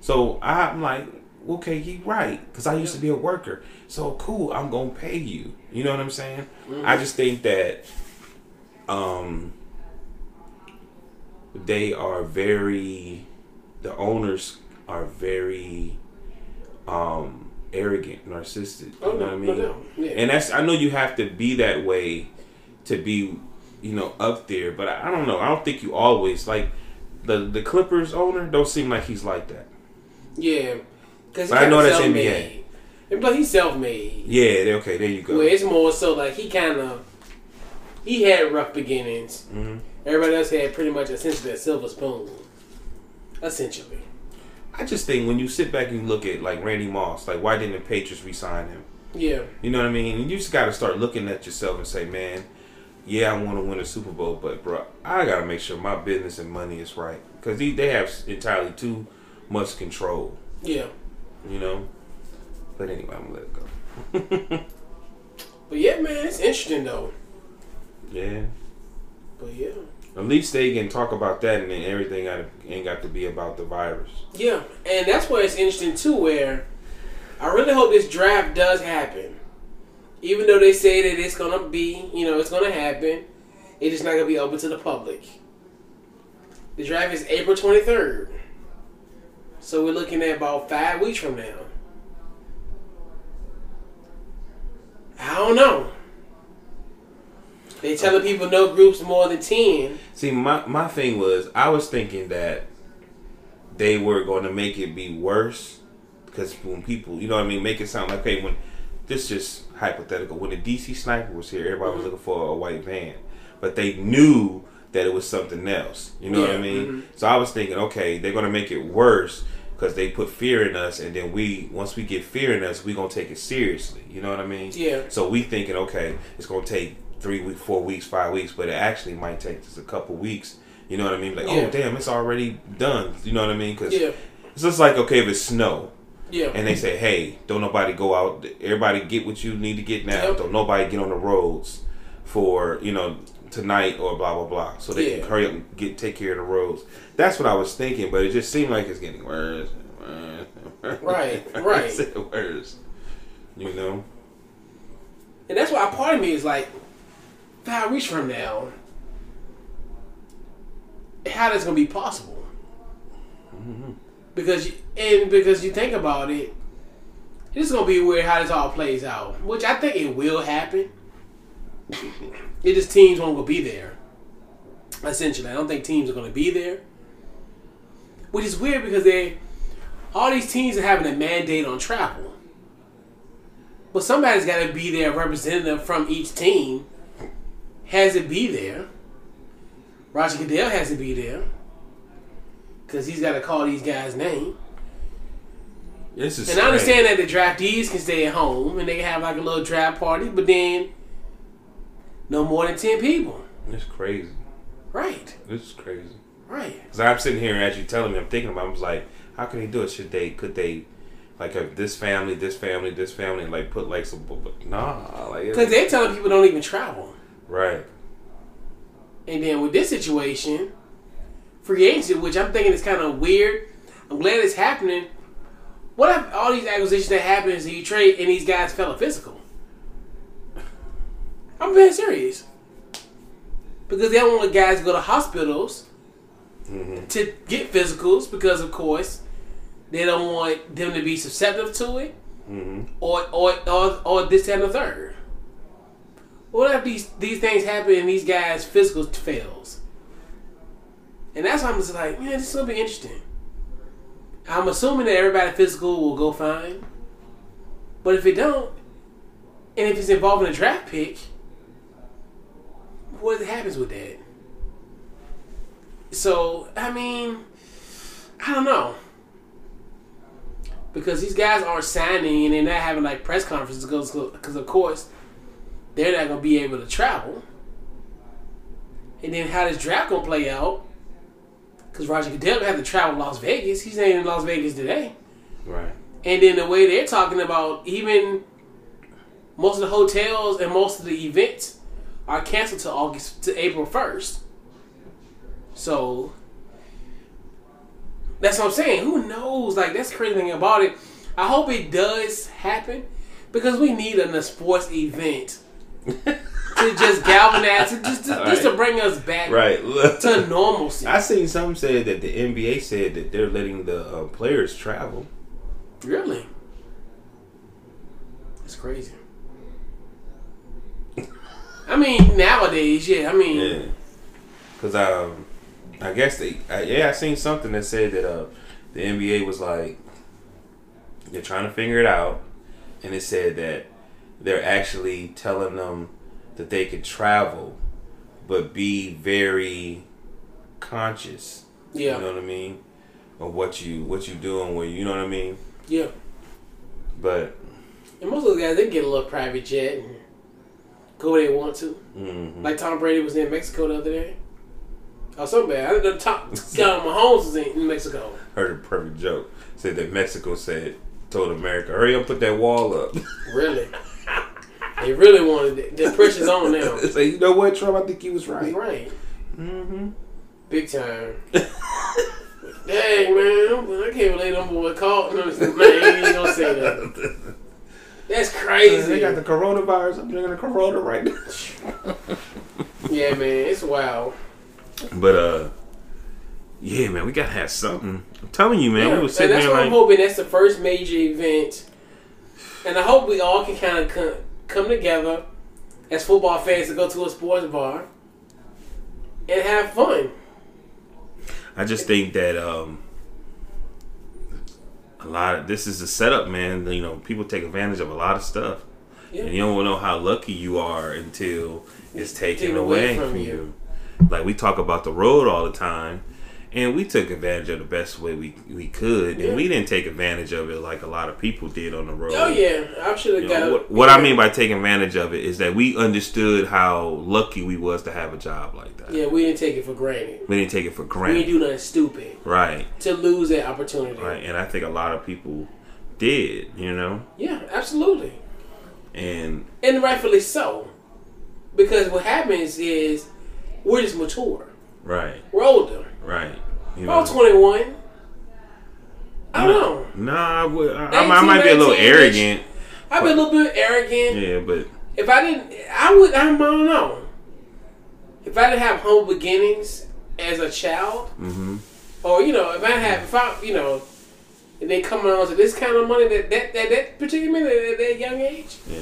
So I'm like, okay, you right, because I used to be a worker. So cool, I'm gonna pay you. You know what I'm saying? I just think that um they are very the owners are very um arrogant, narcissistic. Oh, you know no, what I no mean? Yeah. And that's I know you have to be that way to be, you know, up there, but I, I don't know. I don't think you always like the the Clippers owner don't seem like he's like that. Yeah. Because I know that's NBA. But he's self-made. Yeah, okay, there you go. Where it's more so like he kind of he had rough beginnings. Mhm. Everybody else had pretty much essentially a silver spoon. Essentially. I just think when you sit back and look at like Randy Moss, like why didn't the Patriots resign him? Yeah. You know what I mean? And you just got to start looking at yourself and say, man, yeah, I want to win a Super Bowl, but bro, I got to make sure my business and money is right because they, they have entirely too much control. Yeah. You know. But anyway, I'm gonna let it go. [laughs] But yeah, man, it's interesting though. Yeah. But yeah. At least they can talk about that, and then everything ain't got to be about the virus. Yeah, and that's why it's interesting too. Where I really hope this draft does happen, even though they say that it's gonna be, you know, it's gonna happen. It is just not gonna be open to the public. The draft is April twenty third, so we're looking at about five weeks from now. I don't know. They telling people no groups more than ten. See, my my thing was I was thinking that they were going to make it be worse because when people, you know what I mean, make it sound like okay when this just hypothetical when the DC sniper was here, everybody was looking for a white van, but they knew that it was something else. You know what I Yeah, mean? mhm. So I was thinking, okay, they're going to make it worse because they put fear in us, and then we once we get fear in us, we gonna take it seriously. You know what I mean? Yeah. So we thinking, okay, it's gonna take three weeks, four weeks, five weeks, but it actually might take just a couple weeks. You know what I mean? Like, oh, Yeah. oh damn, it's already done. You know what I mean? Because Yeah. it's just like okay, if it's snow Yeah. and they say, hey, don't nobody go out. Everybody get what you need to get now. Yep. Don't nobody get on the roads for you know tonight or blah blah blah. So they Yeah. can hurry up and get take care of the roads. That's what I was thinking, but it just seemed like it's getting worse. and worse. Right, [laughs] right. It's worse. You know. And that's why part of me is like, five weeks from now, how that's gonna be possible? Because you, and because you think about it, it's gonna be weird how this all plays out. Which I think it will happen. It just teams won't go be there. Essentially, I don't think teams are to be there. Which is weird because they, all these teams are having a mandate on travel. But somebody's got to be there, representative from each team has to be there. Roger Goodell has to be there because he's got to call these guys' name. This is And I understand that the draftees can stay at home and they can have like a little draft party, but then no more than ten people. It's crazy. Right, This is crazy. right. Because I'm sitting here and as you telling me, I'm thinking about. it, I was like, how can they do it? Should they? Could they? Like have this family, this family, this family, like put like some. Nah, like Because they're telling people don't even travel. Right. And then with this situation, free agency, which I'm thinking is kind of weird. I'm glad it's happening. What if all these acquisitions that happens and you trade and these guys fell a physical? I'm being serious. Because they don't want guys to go to hospitals mm-hmm. to get physicals because of course they don't want them to be susceptible to it mm-hmm. or, or or or this and the third. What if these these things happen and these guys' physical fails? And that's why I'm just like, man, this is gonna be interesting. I'm assuming that everybody physical will go fine. But if it don't, and if it's involving a draft pick, what happens with that? So, I mean, I don't know. Because these guys aren't signing and they're not having like press conferences because, of course, they're not going to be able to travel. And then how does draft to play out? Because Roger Goodell had to travel to Las Vegas. He's not in Las Vegas today. Right. And then the way they're talking about even most of the hotels and most of the events are canceled to August to April first. So that's what I'm saying. Who knows? Like that's the crazy thing about it. I hope it does happen because we need a sports event to just galvanize, to just to, just to bring us back Right. to normalcy. I seen some say that the NBA said that they're letting the uh, players travel. Really? It's crazy. I mean, nowadays, yeah. I mean, Yeah. Cause um, I guess they I, yeah I seen something that said that uh the NBA was like they're trying to figure it out, and it said that they're actually telling them that they could travel, but be very conscious. yeah, You know what I mean? Of what you what you doing where you know what I mean? yeah. But And most of those guys, they get a little private jet and go where they want to. mhm. Like Tom Brady was in Mexico the other day. Oh, so bad. I didn't know Tom Scott [laughs] Mahomes was in, in Mexico. heard a perfect joke. Said that Mexico said told America, hurry up, put that wall up. Really? [laughs] they really wanted it. The pressure's on now. [laughs] Say, you know what, Trump? I think he was right. Right. Mm-hmm. Big time. [laughs] Dang, man. I can't believe them boy caught. No, man, you ain't gonna say that. That's crazy. They got the coronavirus. I'm drinking a Corona right now. yeah, man. It's wild. But uh, yeah, man, we gotta have something. I'm telling you, man, Yeah, we were and sitting that's there what I'm hoping. That's the first major event, and I hope we all can kind of come, together as football fans to go to a sports bar and have fun. I just think that um, a lot of this is a setup, man. You know, people take advantage of a lot of stuff, Yeah. and you don't know how lucky you are until it's taken Taken away, away from from you. you. Like we talk about the road all the time, and we took advantage of the best way we we could, Yeah. and we didn't take advantage of it like a lot of people did on the road. Oh yeah, I should have got what, what I mean by taking advantage of it is that we understood how lucky we was to have a job like that. Yeah, we didn't take it for granted. We didn't take it for granted. We didn't do nothing stupid right, to lose that opportunity. right. And I think a lot of people did, you know, Yeah, absolutely, and and rightfully so, because what happens is we're just mature. Right, We're older. right. You all 21. I don't know. Nah, I, would- I, I might- I might be a little 19, arrogant. I've been a little bit arrogant. Yeah, but If I didn't, I would. I don't know. If I didn't have humble beginnings as a child, hmm or you know, if I have, if I, you know, and they come around to this kind of money that that that, that particular minute at that young age, yeah,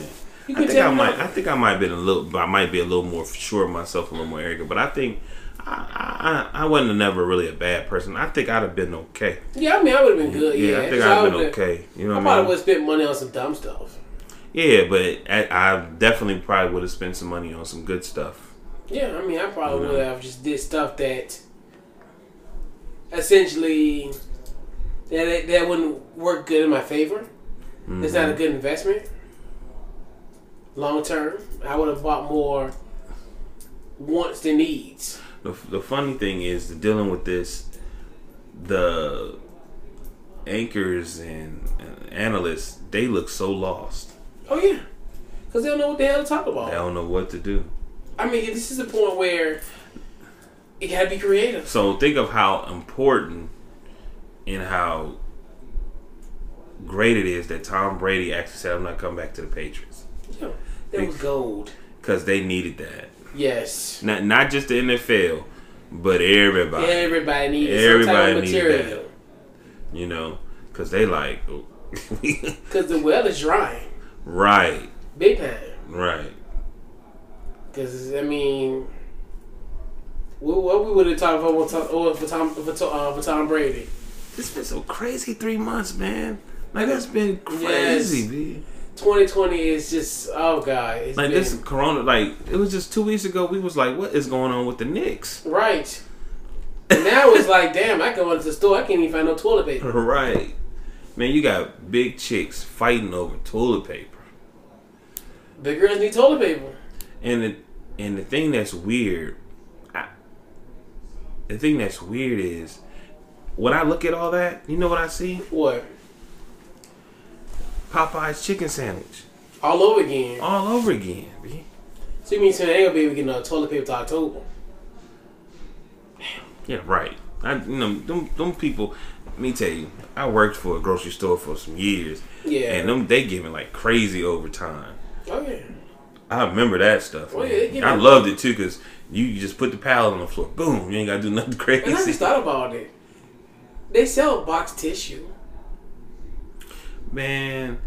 You I think I might. I think I might have been a little. I might be a little more sure of myself, a little more arrogant. But I think I, I, I wasn't never really a bad person. I think I'd have been okay. Yeah, I mean, I would have been good. Yeah, Yeah, I think I'd have been okay. You know I probably mean? would have spent money on some dumb stuff. Yeah, but I, I definitely probably would have spent some money on some good stuff. Yeah, I mean, I probably You would have just did stuff that essentially that that wouldn't work good in my favor. It's not a Mm-hmm. good investment. Long term, I would have bought more wants than needs. The, the funny thing is, dealing with this, the anchors and analysts, they look so lost. Oh yeah, because they don't know what the hell to talk about. They don't know what to do. I mean, this is the point where it gotta be creative. So think of how important and how great it is that Tom Brady actually said, "I'm not coming back to the Patriots," Yeah, that was gold. because they needed that. Yes, Not not just the NFL, but everybody. everybody needed Everybody some type of material You know, because they like [laughs] because the well is drying, right, big time. right. Because I mean, what, what we would have talked about for Tom, or for Tom for, uh, for Tom Brady. It's been so crazy three months, man. Like that's been crazy, Yes. Man. 2020 is just oh god, it's Like been, this Corona, like it was just two weeks ago. We was like, what is going on with the Knicks? right. And now it's [laughs] like, damn, I go into the store, I can't even find no toilet paper. Right, man. You got big chicks fighting over toilet paper, Big girls need toilet paper. and the and the thing that's weird, I, the thing that's weird is when I look at all that, you know what I see? What? Popeye's chicken sandwich All over again. all over again. B. So you mean so they ain't gonna be able to get no toilet paper to October? Yeah, right. I, you know, them, them people. Let me tell you, I worked for a grocery store for some years, Yeah. and them they giving like crazy overtime. oh yeah. I remember that stuff. Oh, yeah, I loved it too because you just put the pallet on the floor, boom, you ain't gotta do nothing And I crazy. just thought about it. They sell box tissue. Man,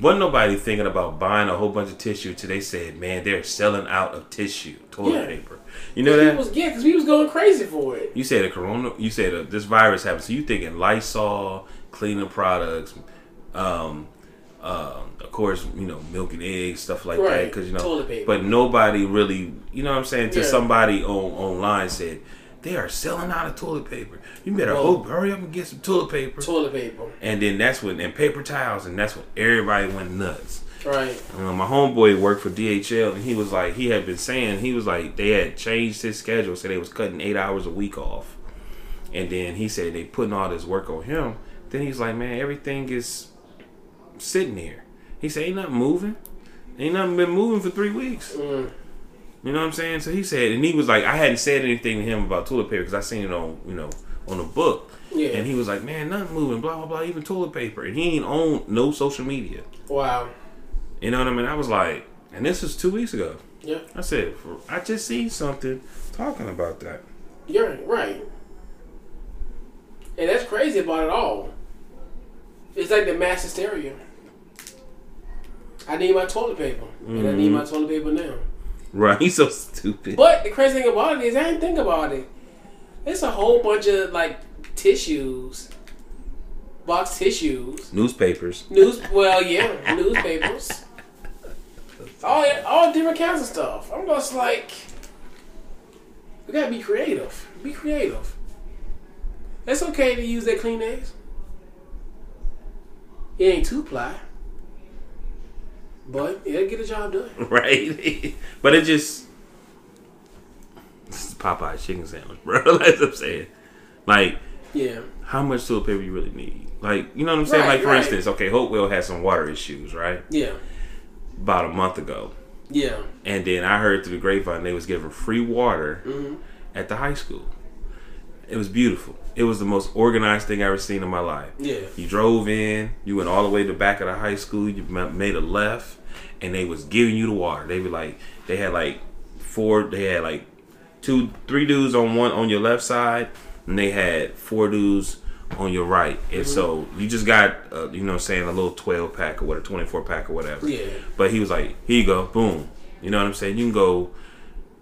wasn't nobody thinking about buying a whole bunch of tissue till they said, man, they're selling out of tissue, toilet Yeah. paper. You know that? was, yeah, because we was going crazy for it. You said a corona. You said uh this virus happened. So you thinking Lysol, cleaning products, um, um, of course, you know, milk and eggs, stuff like that. Because you know, Toilet paper. but nobody really, you know, what I'm saying. To Yeah. somebody on online said they are selling out of toilet paper. You better Whoa. hope, hurry up and get some toilet paper. Toilet paper. and then that's when and paper towels, and that's when everybody went nuts. Right. My homeboy worked for DHL, and he was like, he had been saying, he was like, they had changed his schedule, so they was cutting eight hours a week off, and then he said they putting all this work on him. Then he's like, man, everything is sitting here. He said, ain't nothing moving, ain't nothing been moving for three weeks. Mm. You know what I'm saying? So he said, and he was like, I hadn't said anything to him about toilet paper because I seen it on, you know, on the book. Yeah. And he was like, man, nothing moving, blah blah blah, even toilet paper, and he ain't on no social media. Wow. You know what I mean? I was like, and this was two weeks ago. Yeah. I said, I just seen something talking about that. You're right. right. And that's crazy about it all. It's like the mass hysteria. I need my toilet paper. And I need my mm-hmm. toilet paper now. Right? [laughs] He's so stupid. But the crazy thing about it is I didn't think about it. It's a whole bunch of like tissues. Box tissues. Newspapers. News well, yeah, newspapers. All all different kinds of stuff. I'm just like we gotta be creative. Be creative. It's okay to use that Kleenex. It ain't two ply. But it'll get the job done. [laughs] Right? but it just. This is Popeye's chicken sandwich, [laughs] bro. That's what I'm saying. Like, Yeah. how much toilet paper you really need? Like, you know what I'm saying? Right, like, for right. instance, okay, Hopewell had some water issues, right? Yeah. About a month ago. Yeah. And then I heard through the grapevine they was giving free water Mm-hmm. at the high school. It was beautiful. It was the most organized thing I ever seen in my life. Yeah. You drove in, you went all the way to the back of the high school, you made a left, and they was giving you the water. They were like, they had like four, they had like two, three dudes on one on your left side, and they had four dudes on your right, and so you just got uh, you know what I'm saying a little 12 pack or whatever, 24 pack or whatever. Yeah. But he was like, here you go, boom. You know what I'm saying? You can go.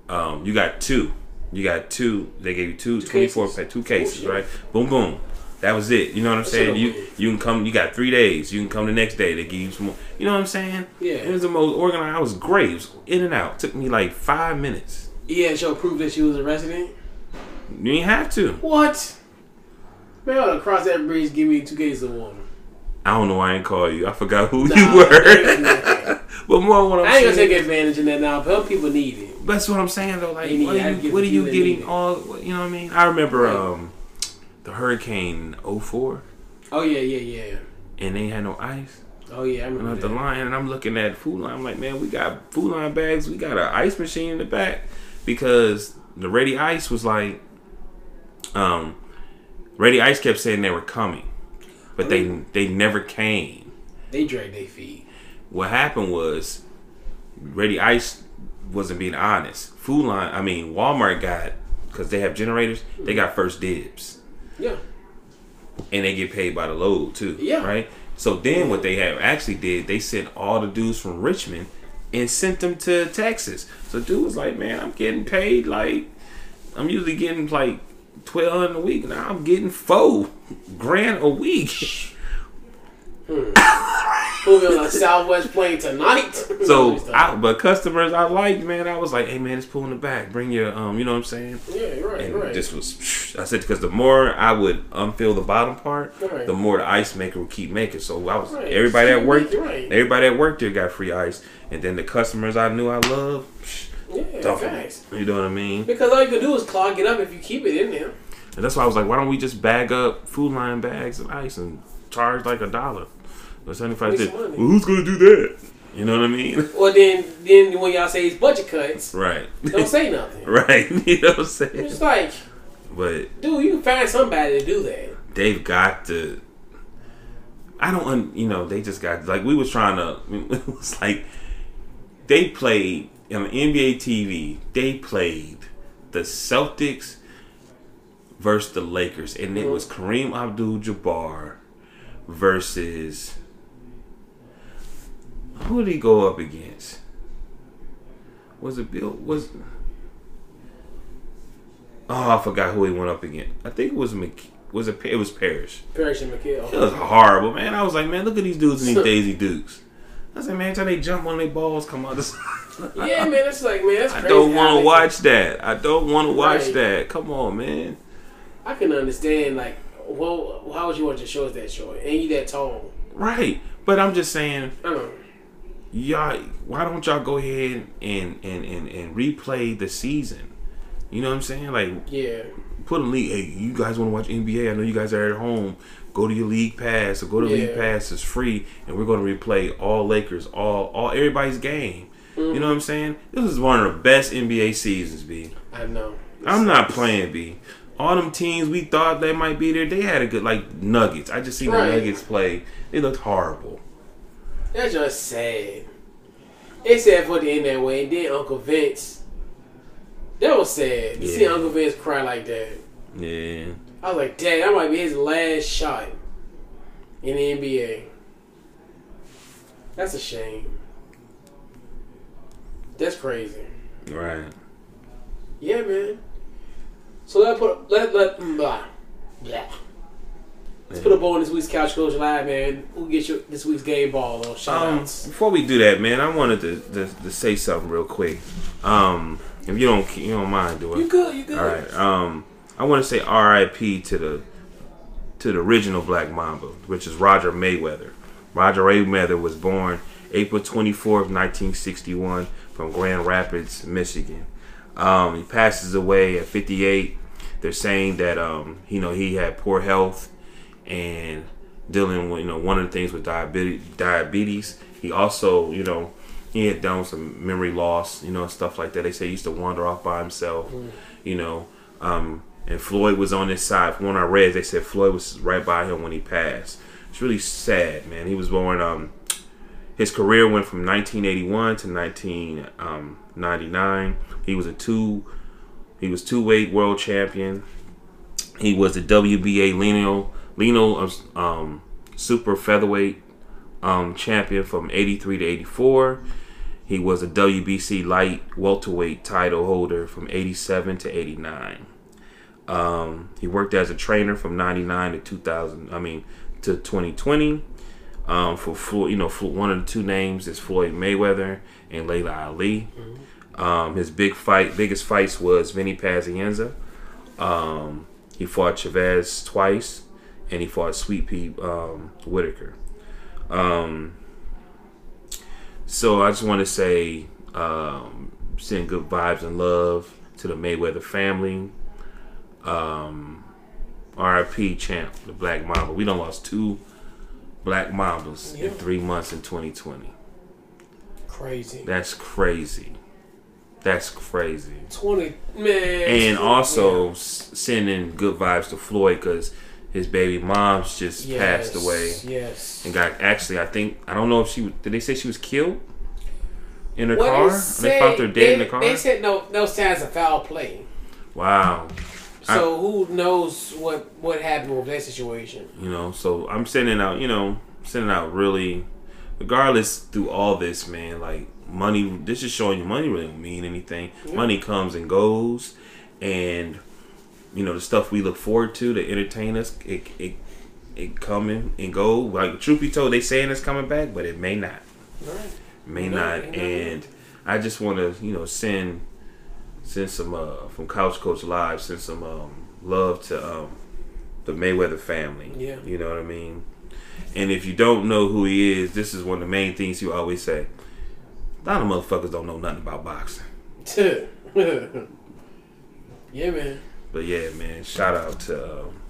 Um, you got two. You got two. They gave you two, 24 cases? pack, two cases, right? Boom, boom. That was it. You know what I'm saying? You you can come. You got three days. You can come the next day. They give you some more. You know what I'm saying? Yeah. It was the most organized. I was great. It was in and out. Took me like five minutes. Yeah, show proof that she was a resident. You ain't have to. What? Man, I ought to cross that bridge. Give me two cases of water. I don't know why I ain't call you. I forgot who Nah, you were. gonna [laughs] do that. but more what I'm I ain't gonna take advantage of that now. But people need it. That's what I'm saying though. Like, what are you, what are you you getting all? You know what I mean? I remember Right. um, the hurricane 04 Oh yeah, yeah, yeah. and they had no ice. Oh yeah, I And remember at the line, and I'm looking at Food Lion. I'm like, man, we got Food Lion bags. We got an ice machine in the back because the Ready Ice was like, um, Ready Ice kept saying they were coming, but they they never came. They drag their feet. What happened was, Ready Ice wasn't being honest. Food Lion, I mean, Walmart got because they have generators. They got first dibs. Yeah. and they get paid by the load too. Yeah. Right. So then what they have actually did, they sent all the dudes from Richmond and sent them to Texas. So dude was like, man, I'm getting paid like I'm usually getting like twelve a week. Now I'm getting four grand a week. We'll on a Southwest plane tonight. So, I, but customers I liked, man. I was like, hey man, it's pulling the back. Bring your um, you know what I'm saying? yeah, you're right, And right. this was, I said, because the more I would unfill the bottom part, Right. the more the ice maker would keep making. So I was, Right. everybody that worked, right. everybody that worked there got free ice. And then the customers I knew I loved, yeah, facts. You know what I mean? Because all you can do is clog it up if you keep it in there. And that's why I was like, why don't we just bag up Food Lion bags of ice and charge like a dollar or 75 Make cents? some Well, who's going to do that? You know what I mean? [laughs] Or then, then when y'all say it's budget cuts, right. don't say nothing. [laughs] right. [laughs] You know what I'm saying? It's like, But dude, you can find somebody to do that. they've got to. I don't, un, you know, they just got like we was trying to. It was like they played on NBA TV. They played the Celtics versus the Lakers, and it mm-hmm. was Kareem Abdul-Jabbar versus who did he go up against? Was it Bill? Was oh, I forgot who he went up against. I think it was Mc. Was it? It was Parrish. Parrish and McHale. It was horrible, man. I was like, man, look at these dudes and these Daisy Dukes. I said, man, till they jump on their balls, come out the side. Yeah, man, it's like, man, that's I don't want to watch that. I don't want to watch Right. that. Come on, man. I can understand, like, well, how would you want your shorts that short? And you that tall? Right. But I'm just saying, I don't know. Y'all, why don't y'all go ahead and and and, and replay the season? You know what I'm saying? Like, Yeah. put a league. Hey, you guys want to watch NBA? I know you guys are at home. Go to your league pass or go to league pass. It's free, and we're going to replay all Lakers, all all everybody's game. Mm-hmm. You know what I'm saying? This is one of the best NBA seasons, B. I know. I'm not playing, B. All them teams we thought they might be there, they had a good like Nuggets. I just seen Right. the Nuggets play. They looked horrible. That's just sad. It's sad for the end that way. And then Uncle Vince. That was sad. You see Uncle Vince cry like that. Yeah. I was like, dang, that might be his last shot in the NBA. That's a shame. That's crazy. Right. Yeah, man. So let put let let mm, blah blah. Let's put a bow on this week's Couch Coach Live, man. We'll get you this week's game ball or shout Um, outs. before we do that, man, I wanted to, to, to say something real quick. Um, if you don't you don't mind, doing, it. You good? You good? All right. Um, I want to say R.I.P. to the to the original Black Mamba, which is Roger Mayweather. Roger Mayweather was born April twenty fourth, nineteen sixty one, from Grand Rapids, Michigan. Um, he passes away at fifty eight. They're saying that um, you know he had poor health and dealing with you know one of the things with diabetes. Diabetes. He also you know he had done some memory loss, you know, stuff like that. They say he used to wander off by himself, you know. Um, and Floyd was on his side. From when I read, they said Floyd was right by him when he passed. It's really sad, man. He was born. Um, his career went from 1981 to 1999. He was a two. He was two weight world champion. He was the WBA lineal Lino, um, um, super featherweight um, champion from 83 to 84. He was a WBC light welterweight title holder from 87 to 89. Um, he worked as a trainer from 99 to 2000, I mean, to 2020. Um, for Floyd, you know, one of the two names is Floyd Mayweather and Laila Ali. Um, his big fight, biggest fights was Vinny Pazienza. Um, he fought Chavez twice, and he fought Sweet Pea um, Whitaker. Um, so I just want to say, um, send good vibes and love to the Mayweather family. Um, RIP champ, the Black Mamba. We done lost two Black Mambas Yeah. in three months in 2020. Crazy. That's crazy. That's crazy. Twenty man. And also s sending good vibes to Floyd because his baby mom's just Yes, passed away Yes. and got actually I think I don't know if she did they say she was killed in her What car? they They found her dead they, in the car. They said no, no signs of foul play. wow. So who knows what what happened with that situation? You know, so I'm sending out, you know, sending out really, regardless through all this, man. Like money, this is showing you money really don't mean anything. Money comes and goes, and you know the stuff we look forward to to entertain us, it it it coming and go. Like truth be told, they saying it's coming back, but it may not, Right. may No, not. it may not. And I just want to, you know, send send some uh from Couch Coach Live, send some um love to um the Mayweather family. Yeah. You know what I mean? And if you don't know who he is, this is one of the main things you always say. A lot of motherfuckers don't know nothing about boxing. [laughs] yeah, man. But yeah, man, shout out to um,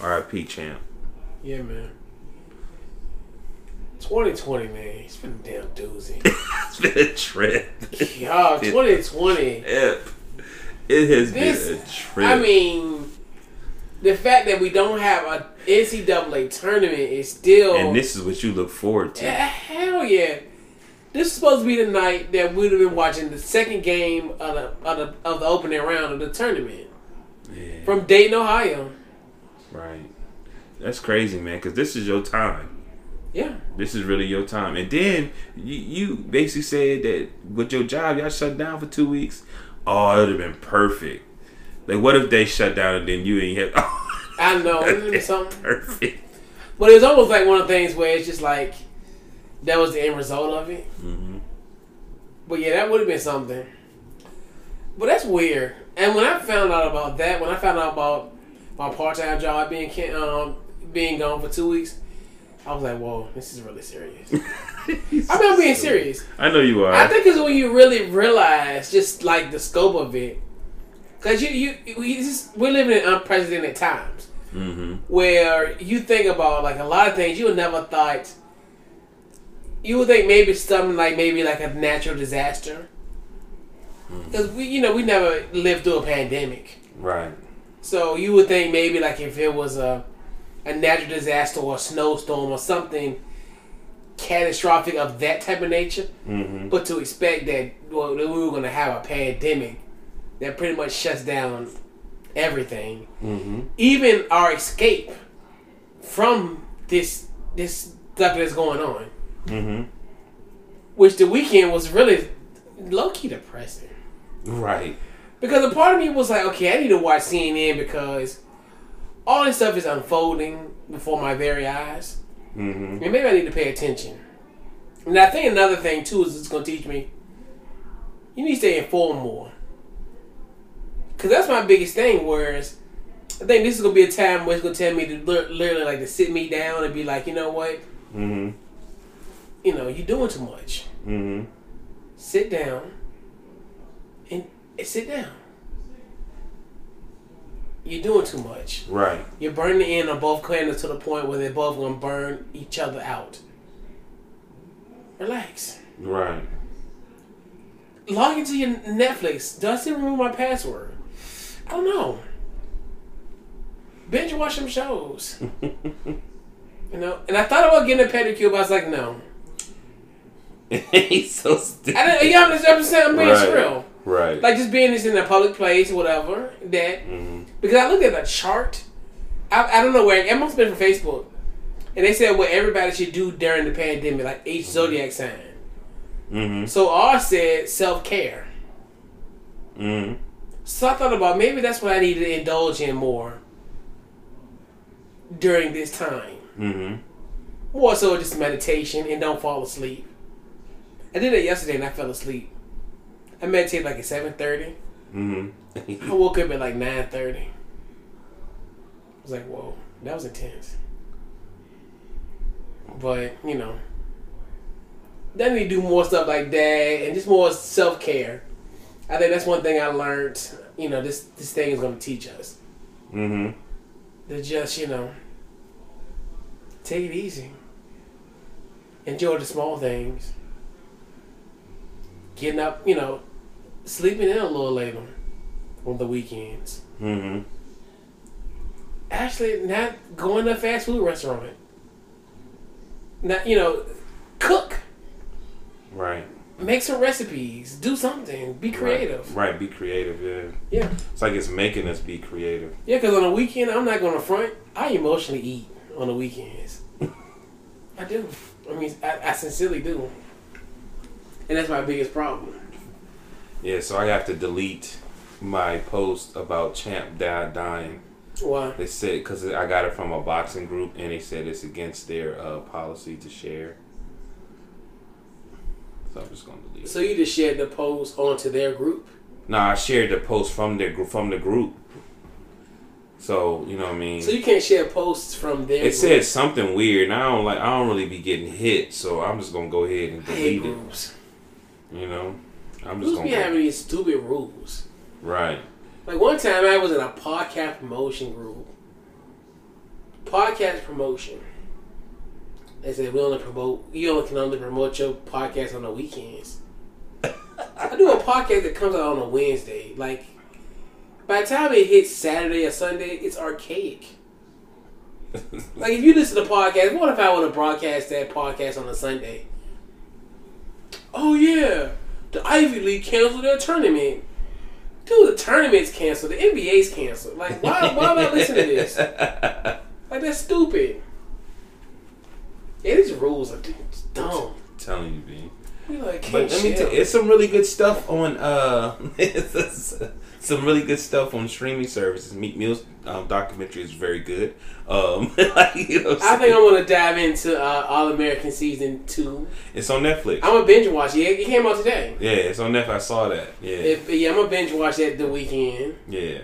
RIP champ. Yeah, man. 2020, man. It's been a damn doozy. [laughs] It's been a trip. Y'all, 2020. Yep. [laughs] It has This, been a trip. I mean, the fact that we don't have a NCAA tournament is still. and this is what you look forward to. Hell yeah. This is supposed to be the night that we'd have been watching the second game of the, of the, of the opening round of the tournament Yeah. from Dayton, Ohio. Right. That's crazy, man, because this is your time. Yeah. This is really your time. And then you, you basically said that with your job, y'all shut down for two weeks. Oh, it would have been perfect. Like, what if they shut down and then you ain't had. [laughs] I know. Isn't something? perfect. But it was almost like one of the things where it's just like that was the end result of it. Mm-hmm. But yeah, that would have been something. But that's weird. And when I found out about that, when I found out about my part time job being um being gone for two weeks, I was like, "Whoa, this is really serious." I [laughs] mean, I'm being serious. I know you are. I think it's when you really realize just like the scope of it, because you you we just, we're living in unprecedented times mm-hmm. where you think about like a lot of things you would never thought. You would think maybe something like maybe like a natural disaster, because we you know we never lived through a pandemic, Right. so you would think maybe like if it was a a natural disaster or a snowstorm or something catastrophic of that type of nature. Mm-hmm. But to expect that well, that we were going to have a pandemic that pretty much shuts down everything, Mm-hmm. even our escape from this this stuff that's going on, Mm-hmm. which the weekend was really low key depressing. Right. Because a part of me was like, okay, I need to watch CNN because all this stuff is unfolding before my very eyes. Mm-hmm. And maybe I need to pay attention. And I think another thing too is it's going to teach me you need to stay informed more. Because that's my biggest thing. Whereas I think this is going to be a time where it's going to tell me to literally like to sit me down and be like, you know what, Mm-hmm. you know, you're doing too much. Mm-hmm. Sit down and, sit down. You're doing too much. Right. You're burning the end on both candles to the point where they're both gonna burn each other out. Relax. Right. Log into your Netflix. Does it remove my password? I don't know. Binge watch some shows. [laughs] you know, and I thought about getting a pedicure, but I was like, no. [laughs] He's so stupid. I didn't. I'm just, I'm just I'm being Right. real. Right. Like just being this in a public place, whatever. That mm-hmm. because I looked at the chart I, I don't know where it must have been from Facebook, and they said what everybody should do during the pandemic, like each zodiac sign. Mm-hmm. So ours said self care. Mm-hmm. So I thought about maybe that's what I need to indulge in more during this time. Mm-hmm. More so just meditation and don't fall asleep. I did it yesterday and I fell asleep. I meditated like at seven thirty. I Mm-hmm. woke up at like nine thirty. I was like, whoa, that was intense. But you know, then we do more stuff like that and just more self care. I think that's one thing I learned. You know, this this thing is going to teach us mm-hmm. to just you know take it easy, enjoy the small things, getting up, you know, sleeping in a little later on the weekends. Mm-hmm. Actually, not going to a fast food restaurant. Not you know, cook, Right. make some recipes, do something, be creative. Right. right. Be creative. Yeah. Yeah, It's like it's making us be creative. yeah. Because on the weekend, I'm not going to front. I emotionally eat on the weekends. [laughs] I do. I mean, I, I sincerely do, and that's my biggest problem. Yeah. So I have to delete my post about Champ di- dying. Why? They said because I got it from a boxing group, and they said it's against their uh, policy to share. So I'm just gonna delete. it. So you just shared the post onto their group. No, I shared the post from their group from the group. So you know what I mean. So you can't share posts from there. it group. said something weird, and I don't like. I don't really be getting hit, so I'm just gonna go ahead and delete it. You know, I'm just Who's gonna be having these stupid rules? right. Like one time I was in a podcast promotion group. Podcast promotion. They said we only promote you only can only promote your podcast on the weekends. I do a podcast that comes out on a Wednesday. Like by the time it hits Saturday or Sunday, it's archaic. [laughs] Like if you listen to the podcast, what if I would have broadcast that podcast on a Sunday? Oh yeah, the Ivy League canceled their tournament. Dude, the tournament's canceled. The NBA's canceled. Like, why? Why am I listening to this? [laughs] Like, that's stupid. Yeah, these rules are dumb. telling you, B. Like But let me tell you, it's some really good stuff on uh, [laughs] some really good stuff on streaming services. Meat Meals um, documentary is very good. Um, [laughs] like, you know, I think I want to dive into uh, All American season two. it's on Netflix. I'm gonna binge watch it. It came out today. yeah, it's on Netflix. I saw that. Yeah, If, yeah, I'm gonna binge watch that the weekend. yeah.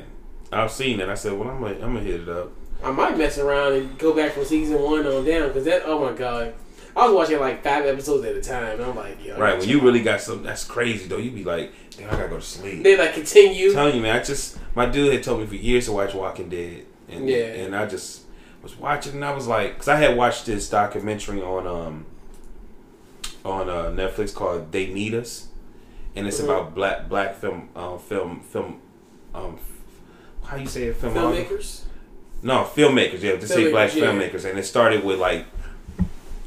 I've seen it. I said, well, I'm gonna, I'm gonna hit it up. I might mess around and go back from season one on down because that. Oh my god, I was watching like five episodes at a time. And I'm like, yo, Right when you really got some, that's crazy though. You be like, damn, I gotta go to sleep. They like continue. I'm telling you, man. I just my dude had told me for years to watch Walking Dead, and Yeah. and I just was watching, and I was like, because I had watched this documentary on um on uh, Netflix called They Need Us, and it's Mhm. about black black film um, film film um how you say it film Filmmakers. no filmmakers yeah to say black yeah. filmmakers, and it started with like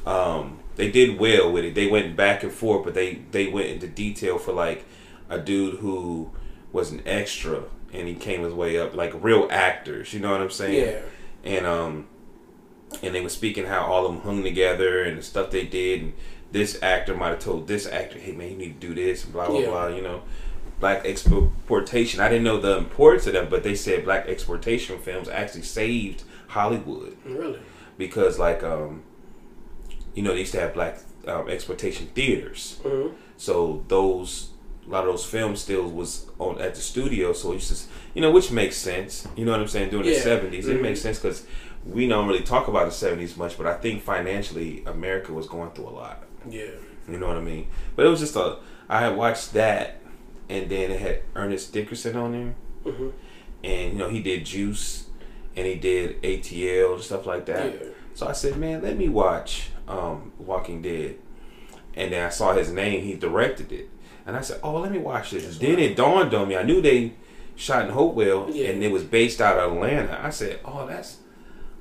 um they did well with it. They went back and forth, but they they went into detail for like a dude who was an extra and he came his way up like real actors. You know what I'm saying? Yeah. And um, and they were speaking how all of them hung together and the stuff they did. And this actor might have told this actor, "Hey man, you need to do this," and blah blah Yeah. blah. You know, black exportation. I didn't know the importance of that, but they said black exportation films actually saved Hollywood Really. because like um you know they used to have black um, exploitation theaters. Hmm so those a lot of those films still was on at the studio so it's just you know which makes sense. You know what i'm saying? During Yeah. the 70s it Mhm. makes sense because we don't really talk about the 70s much but i think financially america was going through a lot. Yeah. you know what i mean? But it was just a i had watched that and then it had ernest dickerson on there. Hmm and you know he did juice and he did atl and stuff like that. Yeah. so I said, man, let me watch um, Walking Dead. And then I saw his name. He directed it. And I said, oh, let me watch this. then it dawned on me. I knew they shot in Hopewell Yeah. and it was based out of Atlanta. I said, oh, that's.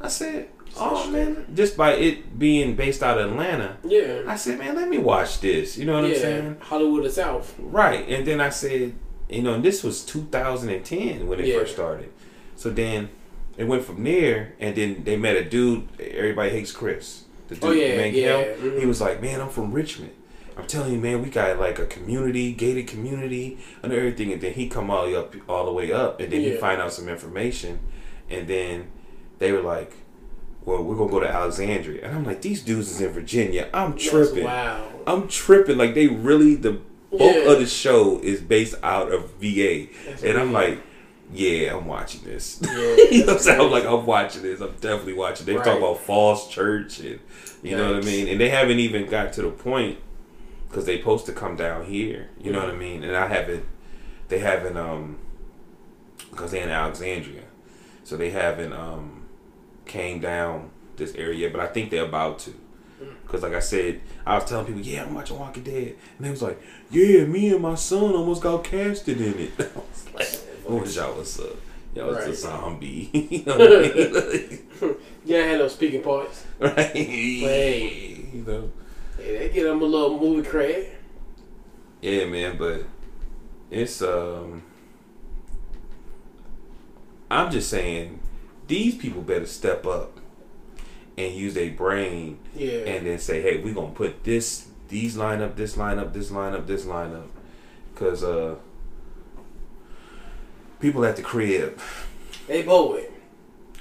I said, oh, man. Just by it being based out of Atlanta, Yeah. I said, man, let me watch this. You know what I'm saying? Hollywood South. Right. And then I said, you know, and this was 2010 when it Yeah. first started. So then It went from there, and then they met a dude. Everybody hates Chris. The dude, Oh, yeah, man, yeah, Kim. mhm. He was like, "Man, I'm from Richmond. I'm telling you, man, we got like a community, gated community, and everything." And then he come all the way up, all the way up, and then he find out some information, and then they were like, "Well, we're gonna go to Alexandria," and I'm like, "These dudes is in Virginia. I'm tripping. Wow. I'm tripping. Like they really the bulk Yeah. of the show is based out of VA, That's and I'm like, yeah, I'm watching this. Yeah, [laughs] you know what I'm saying? I'm like, I'm watching this. I'm definitely watching. They Right. talk about Falls Church, and you know what I mean. And they haven't even got to the point because they supposed to come down here. You know what. I mean? And I haven't. They haven't um because they're in Alexandria, so they haven't um came down this area yet. But I think they're about to. Cause like I said, I was telling people, yeah, I'm watching Walking Dead, and they was like, yeah, me and my son almost got casted in it. [laughs] Like, y'all was uh, y'all was a zombie, [laughs] you know what I [laughs] mean? [laughs] Yeah, I had no speaking parts. right? Wait. You know, Yeah, they get them a little movie cred. yeah, man, but it's um, I'm just saying, these people better step up and use their brain Yeah. and then say, hey, we're gonna put this, these line up, this line up, this line up, this line up, because uh, people at the crib, they both.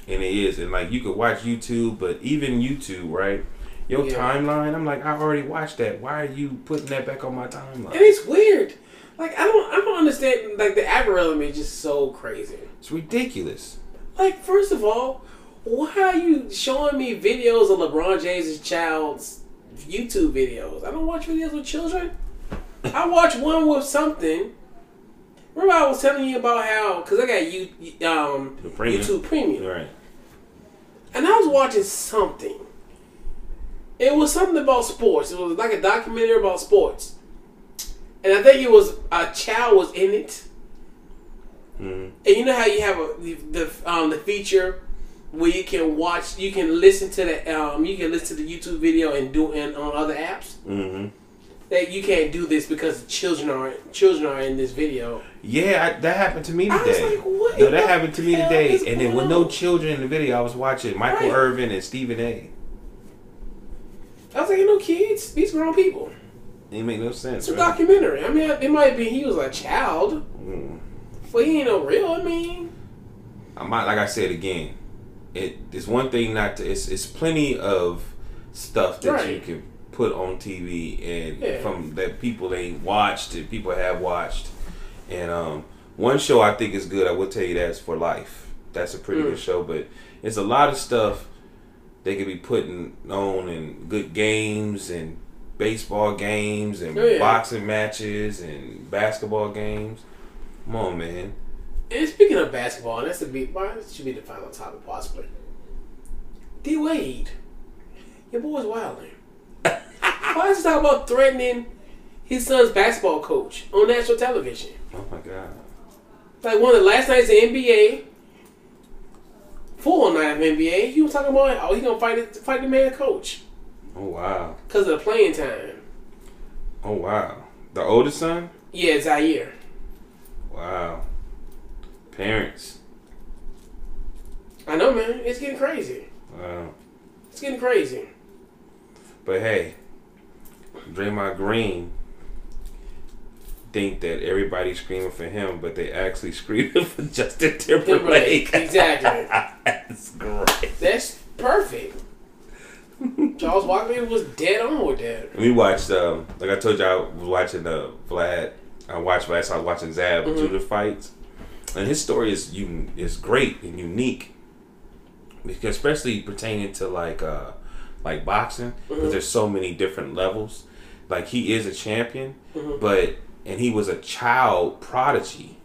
and it is, and like you could watch YouTube, but even YouTube, right? Your Yeah. timeline, I'm like, I already watched that. Why are you putting that back on my timeline? And it's weird. Like I don't I don't understand like the algorithm is just so crazy. It's ridiculous. Like first of all, why are you showing me videos of LeBron James' child's YouTube videos? I don't watch videos with children. I watch one with something. Remember I was telling you about how because I got you um premium. YouTube Premium. Right. And I was watching something. It was something about sports. It was like a documentary about sports. And I think it was a child was in it. hmm And you know how you have a the the, um, the feature where you can watch, you can listen to the um, you can listen to the YouTube video and do it on other apps. hmm That you can't do this because children are children are in this video. Yeah, I, that happened to me I was today. like, what no, that happened to me today. And then with no children in the video, I was watching Michael Right. Irvin and Stephen A. I was like, no kids, these grown people. It make no sense. It's a right? documentary. I mean, it might be he was a child, Mm. but he ain't no real. I mean, I might, like I said again, it is one thing not to. It's it's plenty of stuff that you can put on TV and Yeah. from that people ain't watched and people have watched. And um, one show I think is good. I will tell you that's for life. That's a pretty Mm. good show, but it's a lot of stuff they could be putting on and good games and baseball games and Oh, yeah. boxing matches and basketball games. Come on, man. and speaking of basketball, and that's the be why this should be the final topic possibly. D Wade, your boy's wilding. Why is he talking about threatening his son's basketball coach on national television? Oh my god. Like one of the last nights of NBA, full night of NBA, he was talking about oh he gonna fight it, fight the man coach Oh wow. because of the playing time. Oh wow. The oldest son? Yeah, Zaire. Wow. Parents. I know, man. It's getting crazy. Wow. It's getting crazy. But hey, Draymond Green think that everybody's screaming for him, but they actually [laughs] screaming for Justin Timberlake. Timberlake, exactly. [laughs] That's great. That's perfect. Charles Barkley was dead on with that. We watched, um, like I told you, I was watching uh, Vlad. I watched Vlad, I was watching Zab Mhm. do the fights, and his story is un- is great and unique, because especially pertaining to like uh, like boxing, because Mhm. there's so many different levels. Like he is a champion, Mhm. but and he was a child prodigy.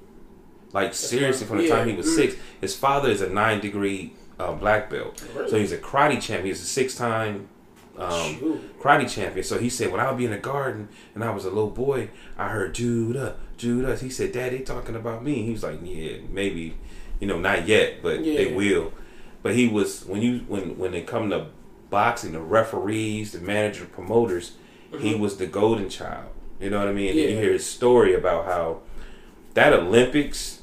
Like seriously, from the Yeah. time he was Mm. six, his father is a nine degree uh, black belt, Really? so he's a karate champion. He's a six time um, karate champion. So he said, when I would be in the garden and I was a little boy, I heard Judah, Judah. He said, Dad, they talking about me. He was like, Yeah, maybe, you know, not yet, but they will. But he was when you when when they come to boxing, the referees, the manager, the promoters, he was the golden child. You know what I mean? And Mm-hmm. Yeah. you hear his story about how that Olympics,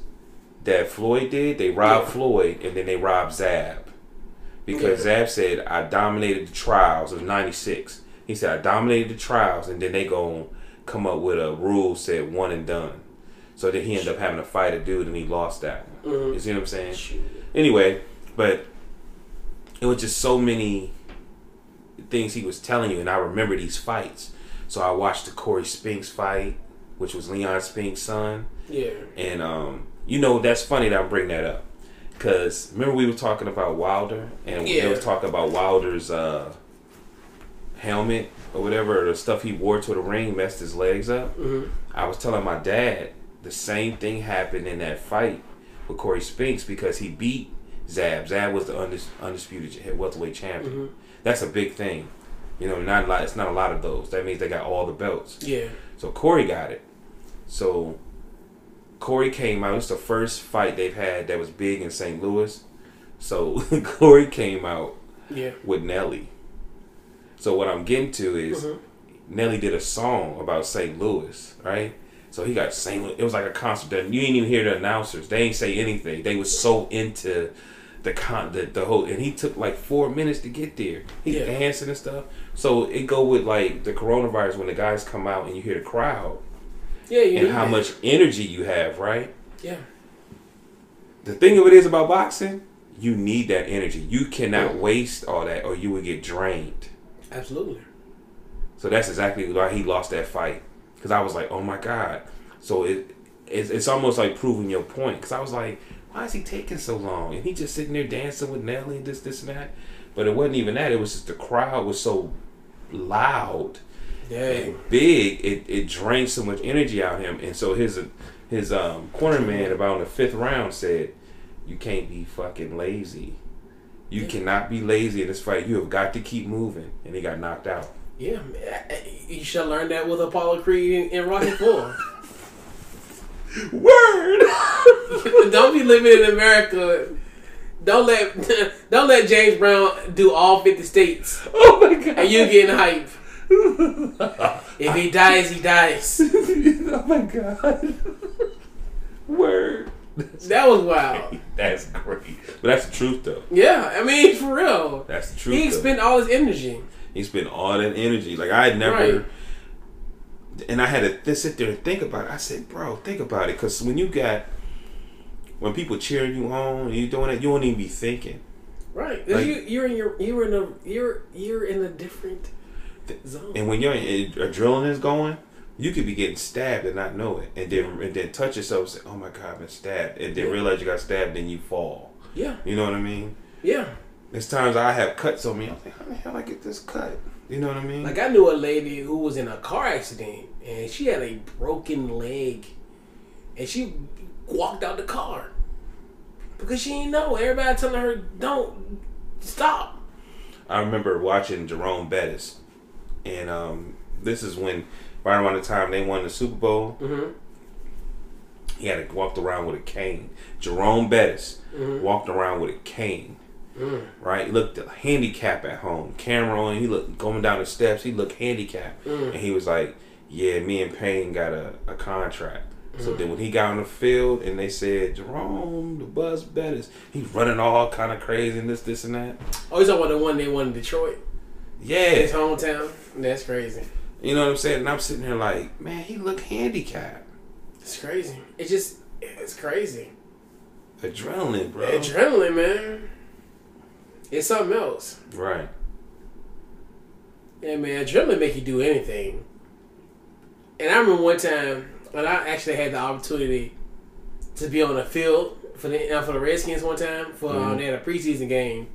that Floyd did. They robbed Yeah. Floyd and then they robbed Zab because Zab said I dominated the trials. of '96. He said I dominated the trials, and then they go come up with a rule said one and done. So then he ended up having to fight a dude and he lost that one. Mhm. You see what I'm saying? Anyway, but it was just so many things he was telling you, and I remember these fights. So I watched the Corey Spinks fight, which was Leon Spinks' son, Yeah. and um, you know that's funny that I bring that up because remember we were talking about Wilder, and Yeah. they was talking about Wilder's uh, helmet or whatever, the stuff he wore to the ring messed his legs up. hmm I was telling my dad the same thing happened in that fight with Corey Spinks because he beat Zab. Zab was the undis- undisputed welterweight champion. Mm-hmm. That's a big thing. You know, not a lot. It's not a lot of those. That means they got all the belts. Yeah. So Corey got it. So Corey came out. It's the first fight they've had that was big in St. Louis. So [laughs] Corey came out Yeah. with Nelly. So what I'm getting to is Mhm. Nelly did a song about St. Louis, right? So he got St. Louis. It was like a concert. That you didn't even hear the announcers. They ain't say anything. They was so into the con the, the whole. And he took like four minutes to get there. He Yeah. dancing and stuff. So it go with like the coronavirus when the guys come out and you hear the crowd Yeah. You and how that. much energy you have, right? Yeah. The thing of it is about boxing, you need that energy. You cannot waste all that, or you will get drained. Absolutely. So that's exactly why he lost that fight. Because I was like, oh my god. So it it's, it's almost like proving your point. Because I was like, why is he taking so long? And he just sitting there dancing with Nelly and this, this, and that. But it wasn't even that. It was just the crowd was so loud Yeah. and big. It it drained so much energy out of him. And so his his um corner man about in the fifth round said, you can't be fucking lazy. You Yeah. cannot be lazy in this fight. You have got to keep moving. And he got knocked out. Yeah, man. you should learn that with Apollo Creed in Rocky Four. [laughs] Word. [laughs] don't be living in America. Don't let [laughs] don't let James Brown do all fifty states oh my god. and you getting hype. [laughs] If he dies, he dies. oh my god. Word. That was wild. That's great. But that's the truth though. Yeah, I mean for real. That's the truth. He spent all his energy. He spent all that energy. Like I had never, Right. And I had to th- sit there and think about it. I said, "Bro, think about it," because when you got when people cheering you on, and you doing it, you won't even be thinking. Right. Like- you you're in your you're in a you're you're in a different zone. And when your eh, adrenaline is going, you could be getting stabbed and not know it, and then and then touch yourself and say, "Oh my god, I've been stabbed," and then Yeah. realize you got stabbed, then you fall. Yeah. You know what I mean? Yeah. There's times I have cuts on me. I'm like, how the hell I get this cut? You know what I mean? Like I knew a lady who was in a car accident and she had a broken leg, and she walked out the car because she didn't know. Everybody telling her, "Don't stop." I remember watching Jerome Bettis, and um, this is when right around the time they won the Super Bowl. Mm-hmm. He had walked around with a cane. Jerome Bettis Mhm. walked around with a cane. Mm. Right, he looked handicapped at home. Camera on, he looked going down the steps. He looked handicapped, Mm. and he was like, "Yeah, me and Payne got a, a contract." So Mm. then when he got on the field and they said Jerome, the Bus Bettis, he's running all kind of crazy and this, this, and that. Oh, he's talking about the one they won in Detroit, Yeah, his hometown. That's crazy. You know what I'm saying? And I'm sitting there like, man, he look handicapped. It's crazy. It's just it's crazy. Adrenaline, bro. Adrenaline, man. It's something else. right. Yeah, man, adrenaline make you do anything. And I remember one time when I actually had the opportunity to be on the field for the uh, for the Redskins one time for um, Mhm. they had a preseason game,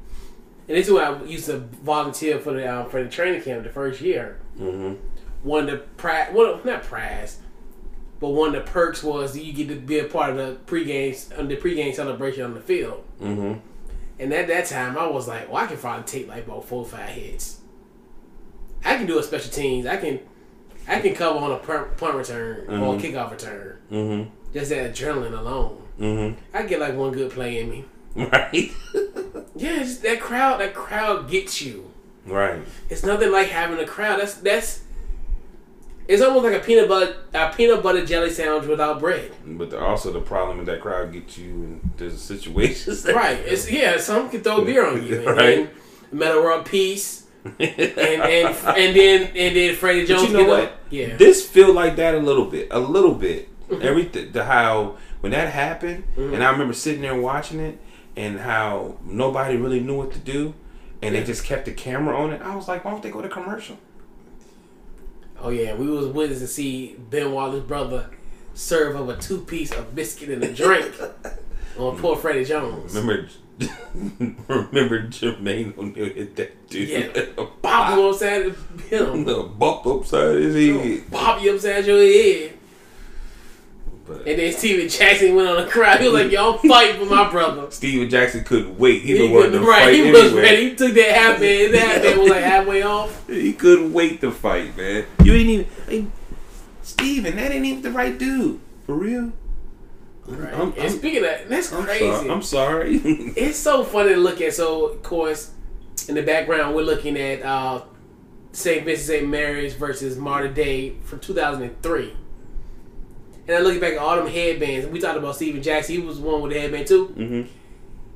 and this is when I used to volunteer for the uh, for the training camp the first year. Mm-hmm. One of the pri well not prize, but one of the perks was that you get to be a part of the pregame um, the pregame celebration on the field. Mm-hmm. And at that time, I was like, well, I can probably take like about four or five hits. I can do a special teams. I can, I can cover on a punt, return or a Mhm. kickoff return. Mm-hmm. Just that adrenaline alone, Mm-hmm. I get like one good play in me. [laughs] Right. [laughs] Yeah, just that crowd. That crowd gets you. right. It's nothing like having a crowd. That's that's. It's almost like a peanut butter a peanut butter jelly sandwich without bread. But the, also the problem is that crowd gets you into [laughs] situations. that- Right. It's yeah. Some can throw beer on you. [laughs] And Right. then Metta World Peace. [laughs] and and and then and then Freddie But Jones. you know get what? up. Yeah. This feel like that a little bit, a little bit. Mm-hmm. Everything, the how when that happened, mm-hmm. and I remember sitting there watching it, and how nobody really knew what to do, and they just kept the camera on it. I was like, why don't they go to commercial? Oh yeah, we was witness to see Ben Wallace's brother serve up a two piece of biscuit and a drink [laughs] on poor Freddie Jones. Remember, [laughs] remember Jermaine O'Neal hit that dude. Yeah. [laughs] Bop him upside him. the bump upside his head. Bop you upside your head. But And then Stephen Jackson went on a crowd. He was like, "Yo, I'm fighting for my brother." Stephen Jackson couldn't wait. He, He want to right. fight He was ready. He took that half man. That half man was like halfway off. He couldn't wait to fight, man. You ain't even, hey, Stephen, that ain't even the right dude. For real? Right. I'm- and I'm- speaking of that, that's I'm crazy. sorry. I'm sorry. [laughs] it's so funny to look at. So, of course, in the background, we're looking at uh, St. Vincent St. Mary's versus Mater Dei from 2003. And I look back at all them headbands. We talked about Stephen Jackson. He was one with the headband too. hmm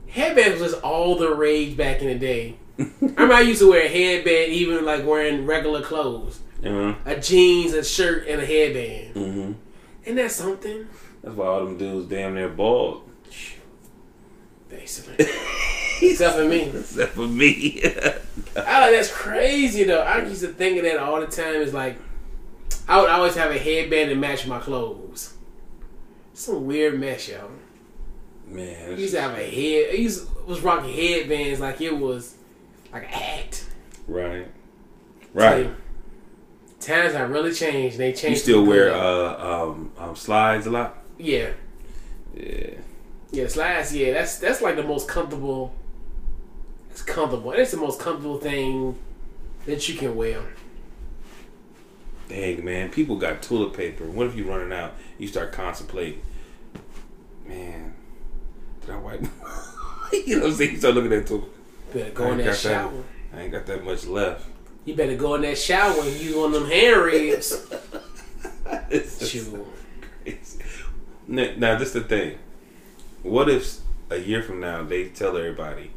Headbands was just all the rage back in the day. I remember I used to wear a headband, even like wearing regular clothes, uh-huh. a jeans, a shirt, and a headband. hmm Isn't that something? That's why all them dudes damn near bald. Basically, except for me. [laughs] Except for me. Oh, [laughs] that's crazy though. I used to think of that all the time. It's like I would always have a headband to match my clothes. Some weird mess, yo. man, I used to have a head. I used was rocking headbands like it was like an act. right. Right. Times have really changed. They changed. You still wear uh, um, um, slides a lot? yeah, Yeah. yeah. Slides. Yeah, that's that's like the most comfortable. It's comfortable. It's the most comfortable thing that you can wear. Dang, man. People got toilet paper. What if you running out? You start contemplating. Man, did I wipe? [laughs] you know what I'm saying? You start looking at toilet. Better go in that shower. I ain't got that much left. You better go in that shower and use of them hand ribs. [laughs] It's just crazy. Now, now, this the thing. What if a year from now they tell everybody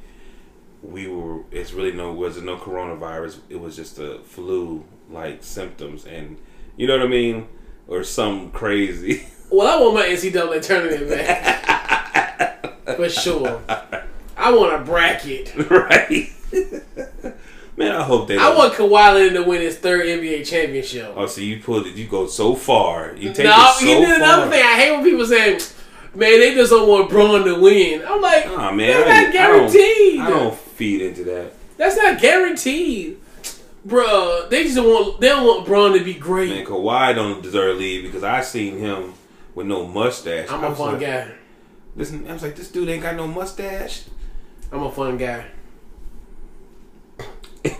we were? It's really no was it no coronavirus? It was just a flu like symptoms, and you know what I mean, or some crazy. [laughs] Well, I want my NCAA tournament back. [laughs] For sure. I want a bracket. right? Man, I hope they. I don't- want Kawhi Leonard to win his third NBA championship. Oh, so you pulled it. You go so far. You take no, it so you did another thing. I hate when people say, man, they just don't want Bron to win. I'm like, Oh man, that's I, not guaranteed. I don't, I don't feed into that. That's not guaranteed. Bruh, they just don't want, they don't want Bron to be great. Man, Kawhi don't deserve to leave because I seen him with no mustache. I'm a fun like, guy. Listen, I was like, this dude ain't got no mustache. I'm a fun guy. [laughs]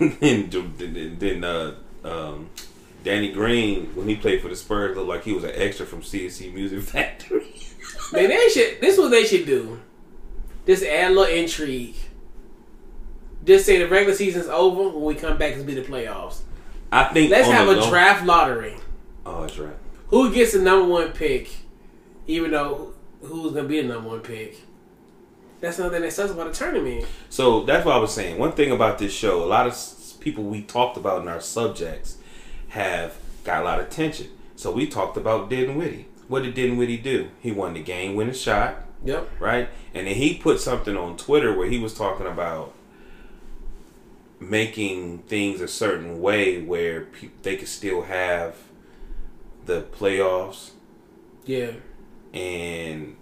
And then, then, then uh, um, Danny Green, when he played for the Spurs, looked like he was an extra from C+C Music Factory. Man, they should. This is what they should do. Just add a little intrigue. Just say the regular season's over when we come back. It's be the playoffs. I think. Let's have a low- draft lottery. Oh, that's right. Who gets the number one pick? Even though who's gonna be the number one pick? That's another thing that says about the tournament. So that's what I was saying. One thing about this show, a lot of people we talked about in our subjects have got a lot of attention. So we talked about Dinwiddie. What did Dinwiddie do? He won the game winning shot, Yep. right? And then he put something on Twitter where he was talking about making things a certain way where pe- they could still have the playoffs. Yeah. and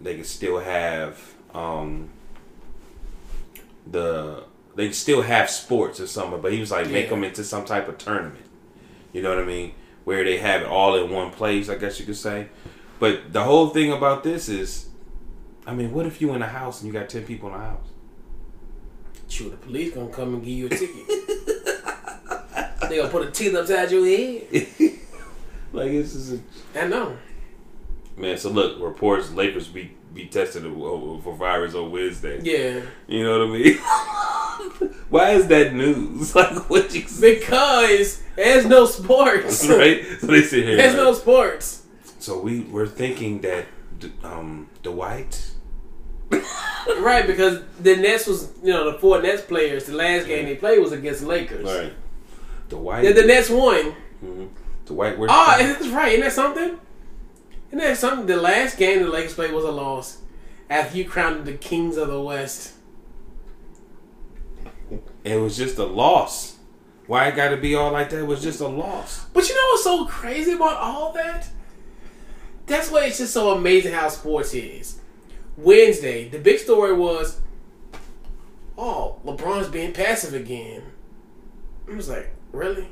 they could still have um the they could still have sports or something but he was like make them into some type of tournament. You know what i mean? Where they have it all in one place i guess you could say. But the whole thing about this is i mean what if you in a house and you got 10 people in a house Shoot, the police gonna come and give you a ticket. [laughs] they gonna put a ticket upside your head. [laughs] like this is a I know. Man, so look, reports Lakers be be tested for virus on Wednesday. Yeah. You know what I mean? [laughs] Why is that news? Like what you Because there's no sports. right? So they sit here. There's like- no sports. So we we're thinking that um Dwight. [coughs] Right, because the Nets was you know, the four Nets players, the last game they played was against Lakers. Right. Dwight. The, the Nets won. Mhm. Dwight. Where? Oh, that's right. Isn't that something? Isn't that something? The last game the Lakers played was a loss. After you crowned the kings of the West. it was just a loss. Why it got to be all like that? It was just a loss. But you know what's so crazy about all that? That's why it's just so amazing how sports is. Wednesday, the big story was, oh, LeBron's being passive again. I was like, really?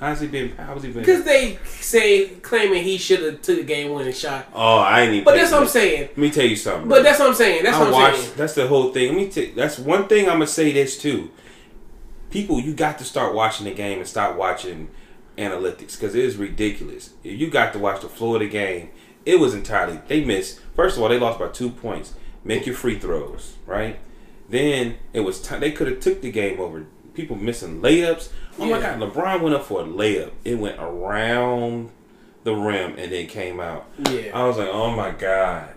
How's he been? How's he been? Because they say claiming he should have took a game winning shot. oh, I ain't even. But that's what I'm saying. Let me tell you something. But bro. that's what I'm saying. That's I what I'm saying. That's the whole thing. Let me. T- that's one thing I'm gonna say this too. People, you got to start watching the game and stop watching analytics because it is ridiculous. If you got to watch the flow of the game, it was entirely. They missed. First of all, they lost by two points. Make your free throws, right? Then it was time. They could have took the game over. People missing layups. Oh my God, LeBron went up for a layup. It went around the rim and then came out. Yeah. I was like, oh my god.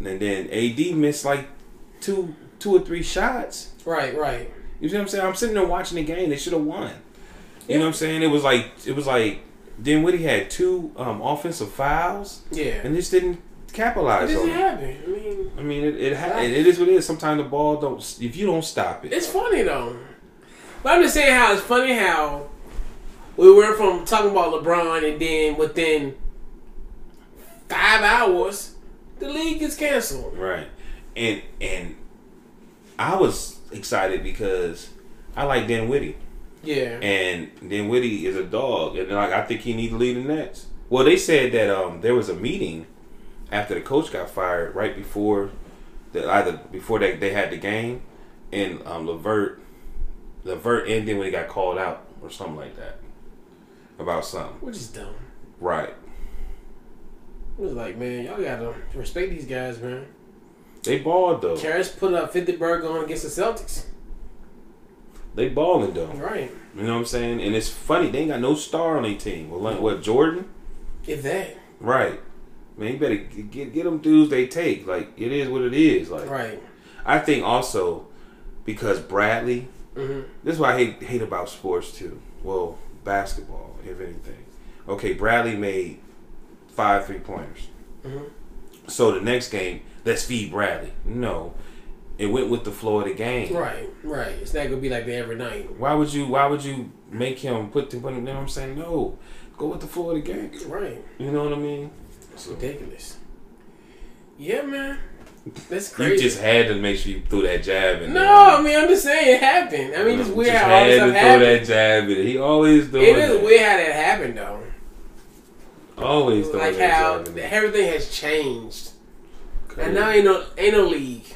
And then AD missed like two, two or three shots. Right, right. You see what I'm saying? I'm sitting there watching the game. They should have won. You Yeah. know what I'm saying? It was like it was like Dinwiddie had two um, offensive fouls Yeah. and just didn't It capitalize on doesn't it. happen. I mean, I mean, it it, ha- it is what it is. Sometimes the ball don't. If you don't stop it, it's funny though. But I'm just saying how it's funny how we went from talking about LeBron and then within five hours, the league gets canceled. Right. And and I was excited because I like Dinwiddie. Yeah. And Dinwiddie is a dog. And like I think he needs to lead the Nets. Well they said that um there was a meeting after the coach got fired right before the either before they, they had the game and um Levert Levert when he got called out or something like that. About something. Which is dumb. Right. It was like, man, y'all gotta respect these guys, man. They balled though. Caris put up 50 burger on against the Celtics. They balling though. Right. You know what I'm saying? And it's funny, they ain't got no star on their team. Well, like, what, Jordan? If that. Right. Man, you better get get, them dudes they take. Like, it is what it is. Like, Right. I think also because Bradley, hmm this is what I hate, hate about sports too. Well, basketball, if anything. Okay, Bradley made five three pointers. Mhm. So the next game, let's feed Bradley. No. It went with the flow of the game. Right. Right. It's not gonna be like that every night. Why would you why would you make him put the you know what I'm saying? No. Go with the flow of the game. Right. You know what I mean? So Ridiculous. Yeah, man. That's crazy. you just had to make sure you threw that jab in no, there. I mean I'm just saying it happened. I mean it's weird how all this stuff to throw happened. that jab in. He always doing It is that. weird how that happened though. Always Like how everything has changed. Crazy. And now ain't no ain't no league.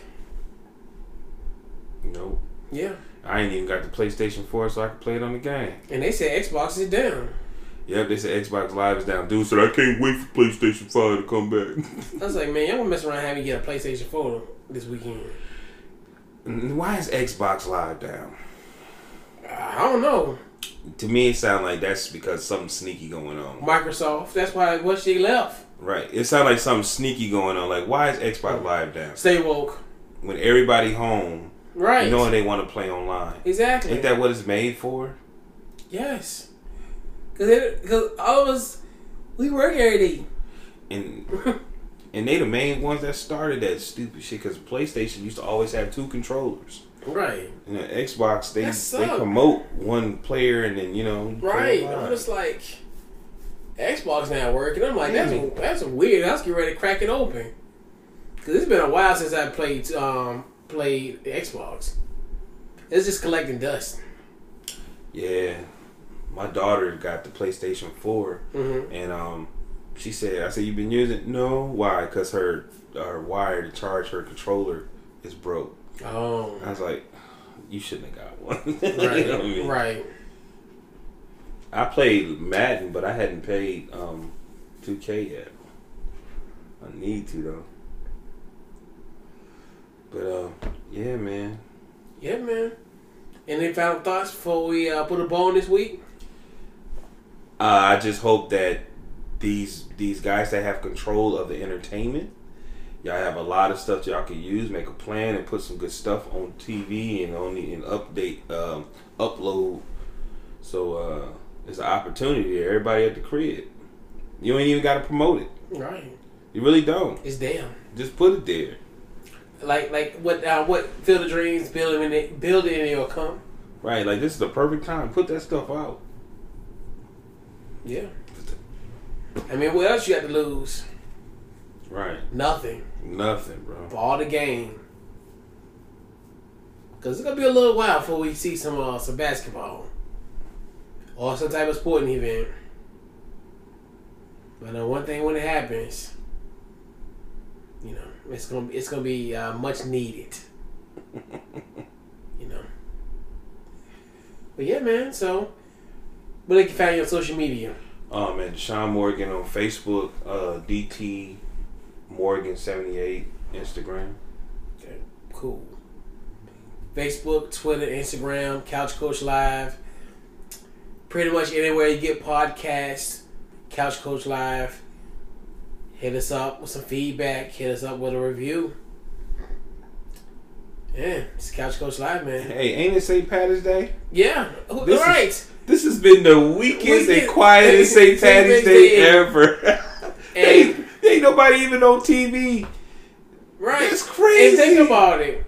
Nope. Yeah. I ain't even got the PlayStation 4 so I can play it on the game. And they said Xbox is down. Yep, they said Xbox Live is down. Dude said I can't wait for PlayStation 5 to come back. [laughs] I was like, man, y'all gonna mess around and have me get a PlayStation 4 this weekend. Why is Xbox Live down? I don't know. To me, it sounds like that's because something sneaky going on. Microsoft. That's why what she left. Right. It sounds like something sneaky going on. Like, why is Xbox oh. Live down? Stay woke. When everybody home, Right. knowing they want to play online. exactly. Ain't that what it's made for? yes. Cause, Cause all of us, we work every day. And [laughs] and they the main ones that started that stupid shit. Because PlayStation used to always have two controllers. Right. You know, Xbox they they promote one player and then you know Right. I'm just like, Xbox not working. I'm like, that's that's weird. I was getting ready to crack it open. Cause it's been a while since I played um played the Xbox. It's just collecting dust. yeah. My daughter got the PlayStation 4 Mm-hmm. and um she said I said you've been using it? No, why? Because her her wire to charge her controller is broke. Oh. I was like, you shouldn't have got one. Right. [laughs] you know I mean? Right. I played Madden, but I hadn't paid um 2K yet. I need to though. But uh, yeah, man. Yeah, man. Any final thoughts before we uh, put a bow on this week? Uh, I just hope that these these guys that have control of the entertainment, y'all have a lot of stuff y'all can use. Make a plan and put some good stuff on TV and on the and update um, upload. So uh, it's an opportunity. there. Everybody at the crib. You ain't even got to promote it. Right. You really don't. It's there. Just put it there. Like like what uh, what Field of Dreams building it in it build it and it'll come. Right. Like this is the perfect time. Put that stuff out. Yeah. I mean, what else you got to lose? Right. Nothing. Nothing, bro. For all the game. Cause it's gonna be a little while before we see some uh, some basketball or some type of sporting event. But uh, one thing when it happens, it's gonna it's gonna be uh, much needed. [laughs] you know. But yeah, man. So, where they can find you on social media? Um, and Deshaun Morgan on Facebook, uh, DT Morgan seventy eight Instagram. Okay, cool. Facebook, Twitter, Instagram, Couch Coach Live. Pretty much anywhere you get podcasts, Couch Coach Live. Hit us up with some feedback. Hit us up with a review. Yeah, it's Couch Coach Live, man. Hey, ain't it St. Patty's Day? Yeah, all This is- right. This has been the weakest and quietest St. Patty's Patty's Day Day ever. [laughs] Ain't, ain't nobody even on TV. Right. That's crazy. And think about it.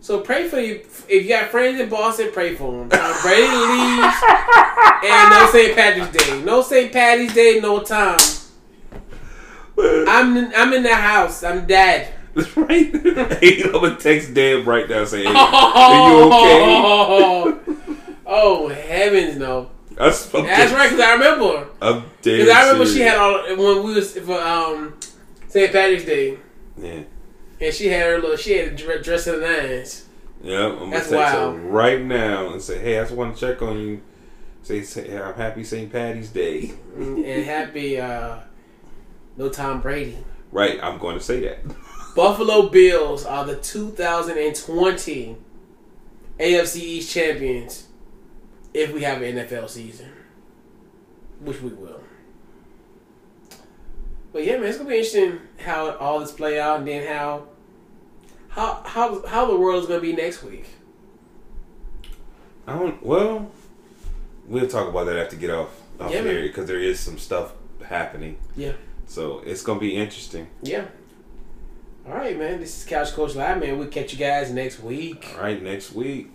So pray for you. If you got friends in Boston, pray for them. Brady leaves, [laughs] and no St. Patrick's Day. No St. Patty's Day. No time. I'm in, I'm in the house. I'm dead. That's right. hey, [laughs] I'm gonna text Deb right now saying, hey, "Are you [laughs] okay?" [laughs] Oh heavens no! That's, That's right because I remember I'm dead. because I remember she had all when we was for um St. Patrick's Day Yeah. and she had her little she had a dre- dress of the nines. Yeah, I'm gonna That's text wild. her right now and say, "Hey, I just want to check on you. Say, say I'm happy St. Patty's Day." and happy uh no Tom Brady. Right, I'm going to say that. [laughs] Buffalo Bills are the 2020 AFC East champions if we have an NFL season, which we will. But yeah, man, it's gonna be interesting how all this play out, and then how how how how the world is gonna be next week. I don't. Well, we'll talk about that after get off off Yeah, here because there is some stuff happening. Yeah. So it's gonna be interesting. Yeah. All right, man. This is Couch Coach Live, man. We'll catch you guys next week. All right, next week.